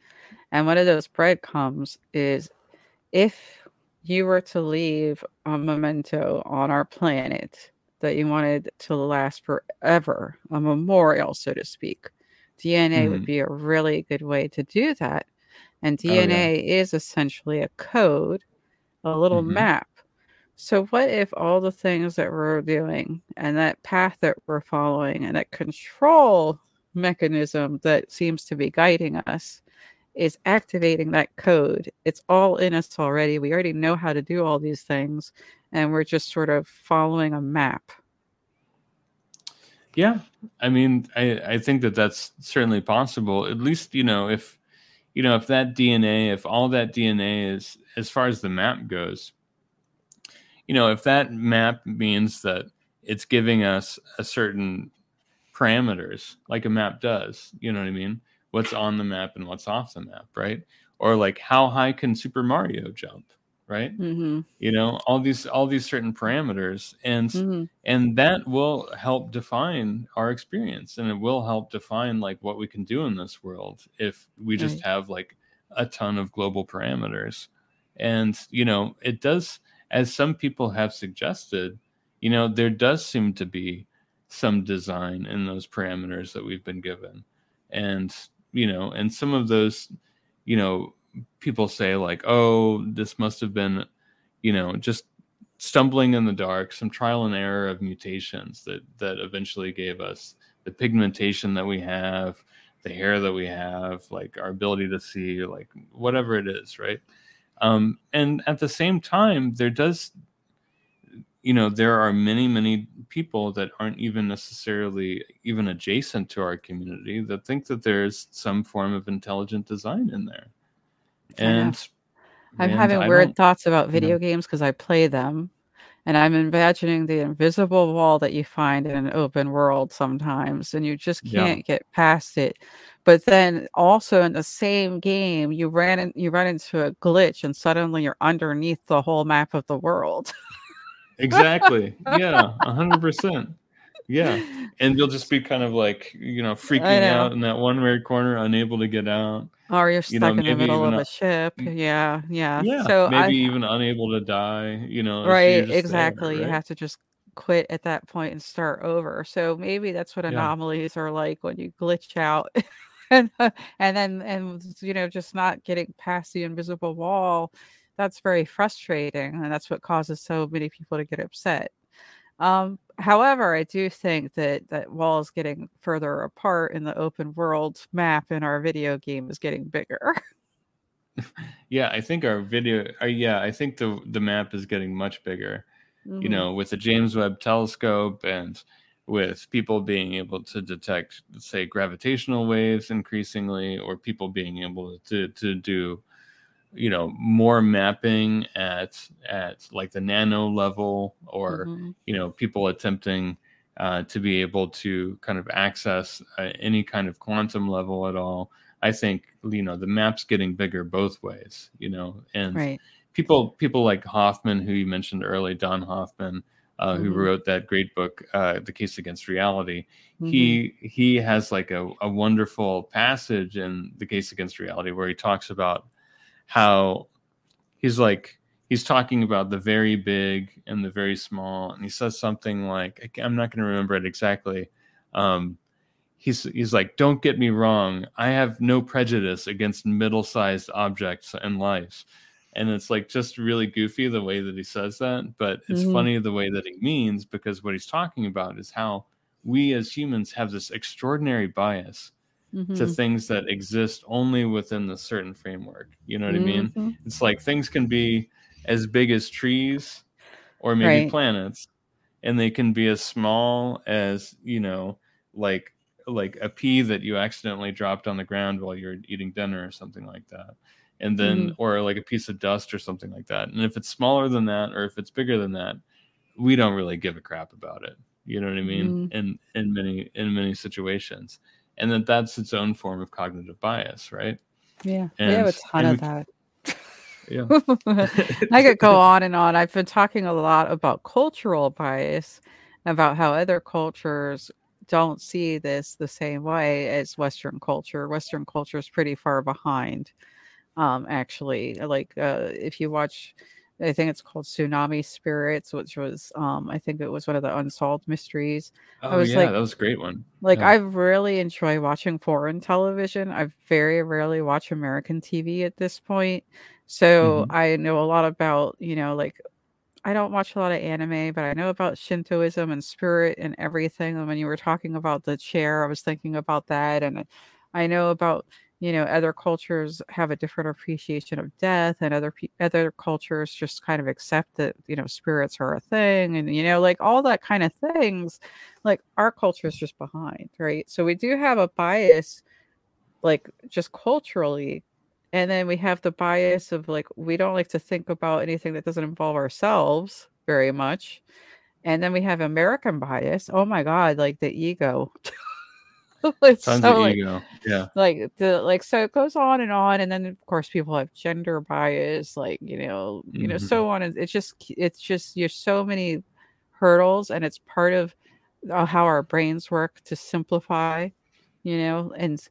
And one of those breadcrumbs is if you were to leave a memento on our planet that you wanted to last forever, a memorial, so to speak, DNA mm would mm-hmm. be a really good way to do that. And DNA oh, yeah. is essentially a code, a little mm-hmm. map. So, what if all the things that we're doing and that path that we're following and that control mechanism that seems to be guiding us is activating that code. It's all in us already. We already know how to do all these things, and we're just sort of following a map. Yeah, I mean, I, I think that that's certainly possible. At least, you know, if you know, if that DNA, if all that DNA is as far as the map goes, you know, if that map means that it's giving us a certain parameters like a map does, you know what I mean? What's on the map and what's off the map, right? Or like how high can Super Mario jump? right mm-hmm. you know all these all these certain parameters and Mm-hmm. and that will help define our experience and it will help define like what we can do in this world if we just Right. have like a ton of global parameters and you know it does as some people have suggested you know there does seem to be some design in those parameters that we've been given and you know and some of those you know people say like oh this must have been you know just stumbling in the dark some trial and error of mutations that that eventually gave us the pigmentation that we have the hair that we have like our ability to see like whatever it is right? Um and at the same time there does you know there are many many people that aren't even necessarily even adjacent to our community that think that there's some form of intelligent design in there and I'm and having I weird thoughts about know. video games because I play them. And I'm imagining the invisible wall that you find in an open world sometimes, and you just can't get past it. But then also in the same game, you ran in, you run into a glitch, and suddenly you're underneath the whole map of the world. (laughs) exactly (laughs) yeah a hundred percent yeah and you'll just be kind of like you know freaking out in that one weird corner unable to get out or you're You know, stuck in the middle of a a- ship. Yeah, yeah. yeah So I, maybe even unable to die you know right, just there, exactly. You have to just quit at that point and start over. So maybe that's what Yeah. anomalies are like when you glitch out. (laughs) and uh, and then and you know just not getting past the invisible wall that's very frustrating and that's what causes so many people to get upset um however i do think that that wall is getting further apart in the open world map in our video game is getting bigger (laughs) yeah i think our video uh, yeah i think the the map is getting much bigger you Mhm. know with the james webb telescope and with people being able to detect say gravitational waves increasingly or people being able to to do you know more mapping at at like the nano level or Mhm. you know people attempting uh, to be able to kind of access uh, any kind of quantum level at all i think you know the map's getting bigger both ways you know and right people people like hoffman who you mentioned early don hoffman uh, who Mhm. wrote that great book uh, the case against reality Mhm. he he has like a, a wonderful passage in the case against reality where he talks about how he's like he's talking about the very big and the very small and he says something like i'm not going to remember it exactly um he's he's like don't get me wrong i have no prejudice against middle-sized objects and life and it's like just really goofy the way that he says that but it's Mhm. funny the way that he means because what he's talking about is how we as humans have this extraordinary bias to Mhm. things that exist only within the certain framework you know what i mean Mhm. it's like things can be as big as trees or maybe Right. planets and they can be as small as you know like like a pea that you accidentally dropped on the ground while you're eating dinner or something like that and then Mhm. or like a piece of dust or something like that and if it's smaller than that or if it's bigger than that we don't really give a crap about it you know what i mean in in many in many situations and that that's its own form of cognitive bias right yeah we have a ton of we- that yeah (laughs) I could go on and on. I've been talking a lot about cultural bias, about how other cultures don't see this the same way as Western culture. Western culture is pretty far behind, um, actually. Like uh, if you watch, I think it's called Tsunami Spirits, which was, um, I think it was one of the unsolved mysteries. oh was yeah like- that was a great one Like Yeah. I really enjoy watching foreign television. I very rarely watch American TV at this point. So Mhm. I know a lot about, you know, like I don't watch a lot of anime, but I know about Shintoism and spirit and everything. And when you were talking about the chair, I was thinking about that. And I know about, you know, other cultures have a different appreciation of death, and other other cultures just kind of accept that, you know, spirits are a thing, and you know, like all that kind of things. Like our culture is just behind, right? So we do have a bias, like just culturally, and then we have the bias of like we don't like to think about anything that doesn't involve ourselves very much. And then we have American bias. Oh my God, like the ego. (laughs) (laughs) it's Tons so, of like, ego. Yeah. Like the like so it goes on and on. And then of course people have gender bias, like, you know, mm-hmm. you know, so mm-hmm. on. And it's just it's just you're so many hurdles and it's part of uh, how our brains work to simplify, you know, and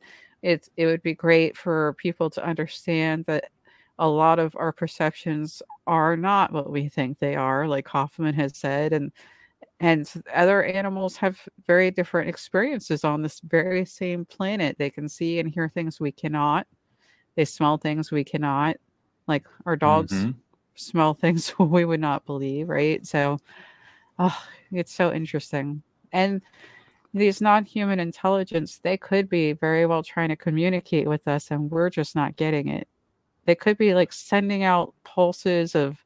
it's it would be great for people to understand that a lot of our perceptions are not what we think they are, like Hoffman has said, and and other animals have very different experiences on this very same planet. They can see and hear things we cannot. They smell things we cannot. Like our dogs mm-hmm. smell things (laughs) we would not believe, right? So, oh, it's so interesting. And these non-human intelligence, they could be very well trying to communicate with us, and we're just not getting it they could be like sending out pulses of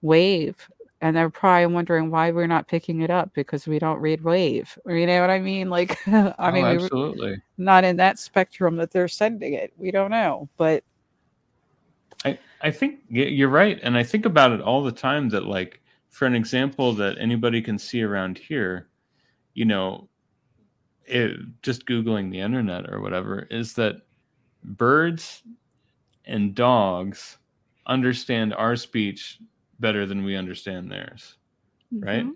wave and they're probably wondering why we're not picking it up because we don't read wave. You know what I mean? Like, (laughs) I oh, mean, absolutely not in that spectrum that they're sending it. We don't know, but I I think you're right, and I think about it all the time. That like, for an example that anybody can see around here, you know, it, just googling the internet or whatever is that birds and dogs understand our speech better than we understand theirs mm-hmm. right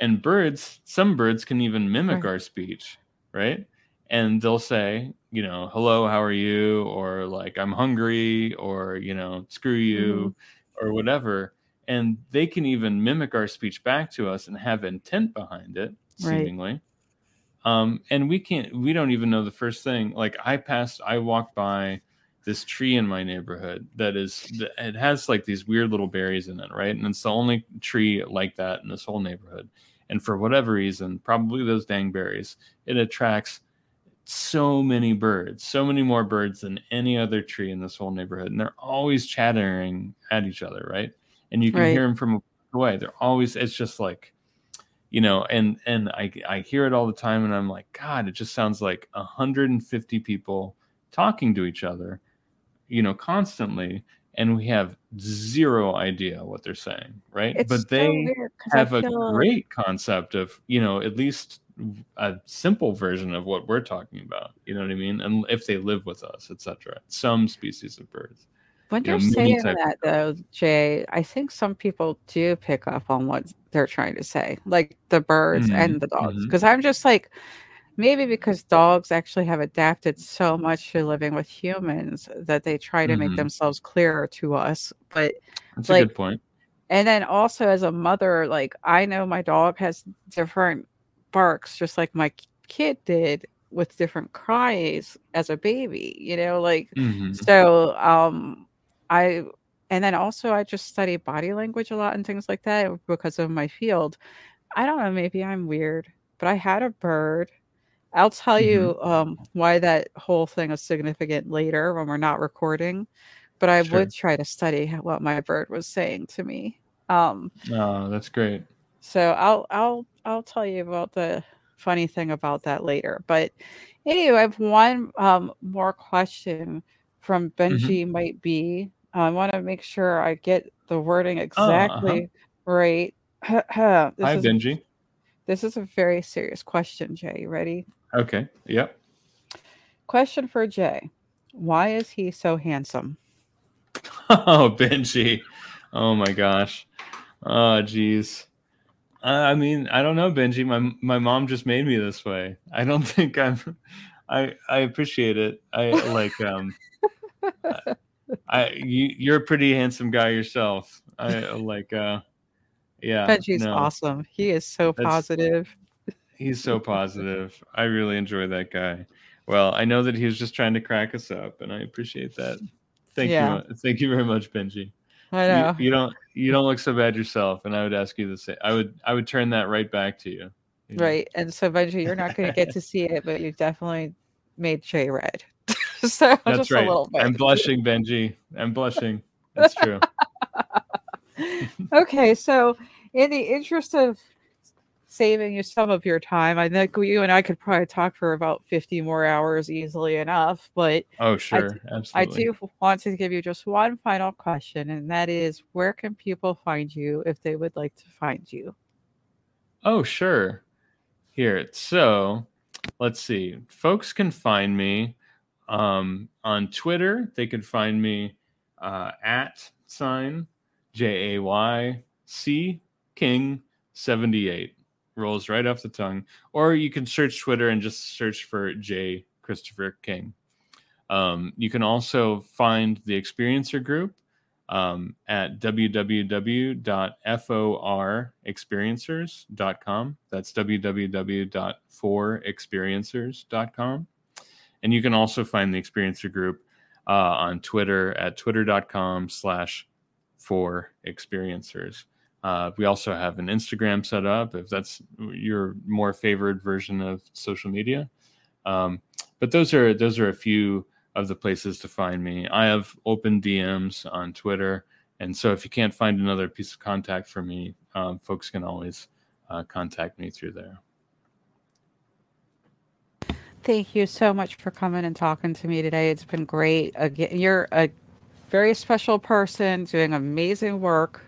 and birds some birds can even mimic right. our speech right and they'll say you know hello how are you or like i'm hungry or you know screw you mm-hmm. or whatever and they can even mimic our speech back to us and have intent behind it seemingly right. um and we can't we don't even know the first thing like i passed i walked by this tree in my neighborhood that is it has like these weird little berries in it right? And it's the only tree like that in this whole neighborhood. And for whatever reason probably those dang berries it attracts so many birds so many more birds than any other tree in this whole neighborhood. And they're always chattering at each other right? And you can right. hear them from away. They're always it's just like you know and and i i hear it all the time and i'm like god it just sounds like 150 people talking to each other you know, constantly, and we have zero idea what they're saying, right? It's but they so have a great concept of, you know, at least a simple version of what we're talking about. You know what I mean? And if they live with us, etc. Some species of birds. When you are saying that, though, Jay, I think some people do pick up on what they're trying to say, like the birds mm-hmm. and the dogs. Because mm-hmm. I'm just like, maybe because dogs actually have adapted so much to living with humans that they try to mm-hmm. make themselves clearer to us. But that's like, a good point. And then also as a mother, like I know my dog has different barks, just like my kid did with different cries as a baby, you know, like mm-hmm. so um I and then also I just study body language a lot and things like that because of my field. I don't know, maybe I'm weird, but I had a bird I'll tell mm-hmm. you um, why that whole thing is significant later when we're not recording, but I sure. would try to study what my bird was saying to me. Um, oh, that's great. So I'll I'll I'll tell you about the funny thing about that later. But anyway, I have one um, more question from mm-hmm. Benji. Mm-hmm. Might be I want to make sure I get the wording exactly oh, uh-huh. right. (clears throat) Hi, is, Benji. This is a very serious question, Jay. You Ready? Okay. Yep. Question for Jay. Why is he so handsome? (laughs) Oh, Benji. Oh my gosh. Oh, geez. I mean, I don't know, Benji. My my mom just made me this way. I don't (laughs) think I'm. I I appreciate it. I like um. I you you're a pretty handsome guy yourself. I like uh. Yeah. Benji's no. awesome. He is so That's, positive. He's so (laughs) positive. I really enjoy that guy. Well, I know that he was just trying to crack us up, and I appreciate that. Thank yeah. you, thank you very much, Benji. I know you, you, don't you don't look so bad yourself, and I would ask you the same. I would I would turn that right back to you. you right, know? and so Benji, you're not going to get to (laughs) see it, but you definitely made Jay red. (laughs) so that's right. I'm blushing, Benji. I'm blushing. That's true. okay, so in the interest of saving you some of your time. I think you and I could probably talk for about 50 more hours easily enough, but oh, sure. I, Absolutely. I do want to give you just one final question, and that is where can people find you if they would like to find you? Oh, sure. Here. So let's see. Folks can find me um, on Twitter. They can find me uh, at sign J A Y C King 78 rolls right off the tongue. Or you can search Twitter and just search for J. Christopher King. Um, you can also find the Experiencer group um, at www.forexperiencers.com. That's www.forexperiencers.com. And you can also find the Experiencer group uh, on Twitter at twitter.com slash for experiencers. Uh, we also have an Instagram set up if that's your more favored version of social media. Um, but those are those are a few of the places to find me. I have open DMs on Twitter, and so if you can't find another piece of contact for me, um, folks can always uh, contact me through there. Thank you so much for coming and talking to me today. It's been great. Again, you're a very special person doing amazing work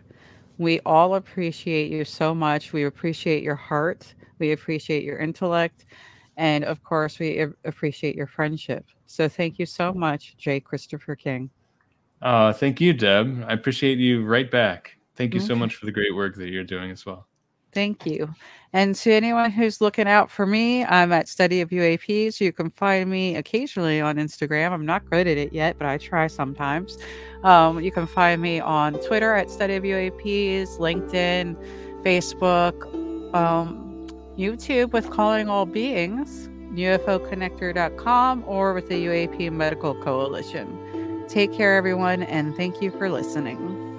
we all appreciate you so much. We appreciate your heart. We appreciate your intellect. And of course, we appreciate your friendship. So thank you so much, J. Christopher King. Uh, thank you, Deb. I appreciate you right back. Thank you okay. so much for the great work that you're doing as well. Thank you. And to anyone who's looking out for me, I'm at Study of UAPs. You can find me occasionally on Instagram. I'm not good at it yet, but I try sometimes. Um, you can find me on Twitter at Study of UAPs, LinkedIn, Facebook, um, YouTube with Calling All Beings, UFOconnector.com, or with the UAP Medical Coalition. Take care, everyone, and thank you for listening.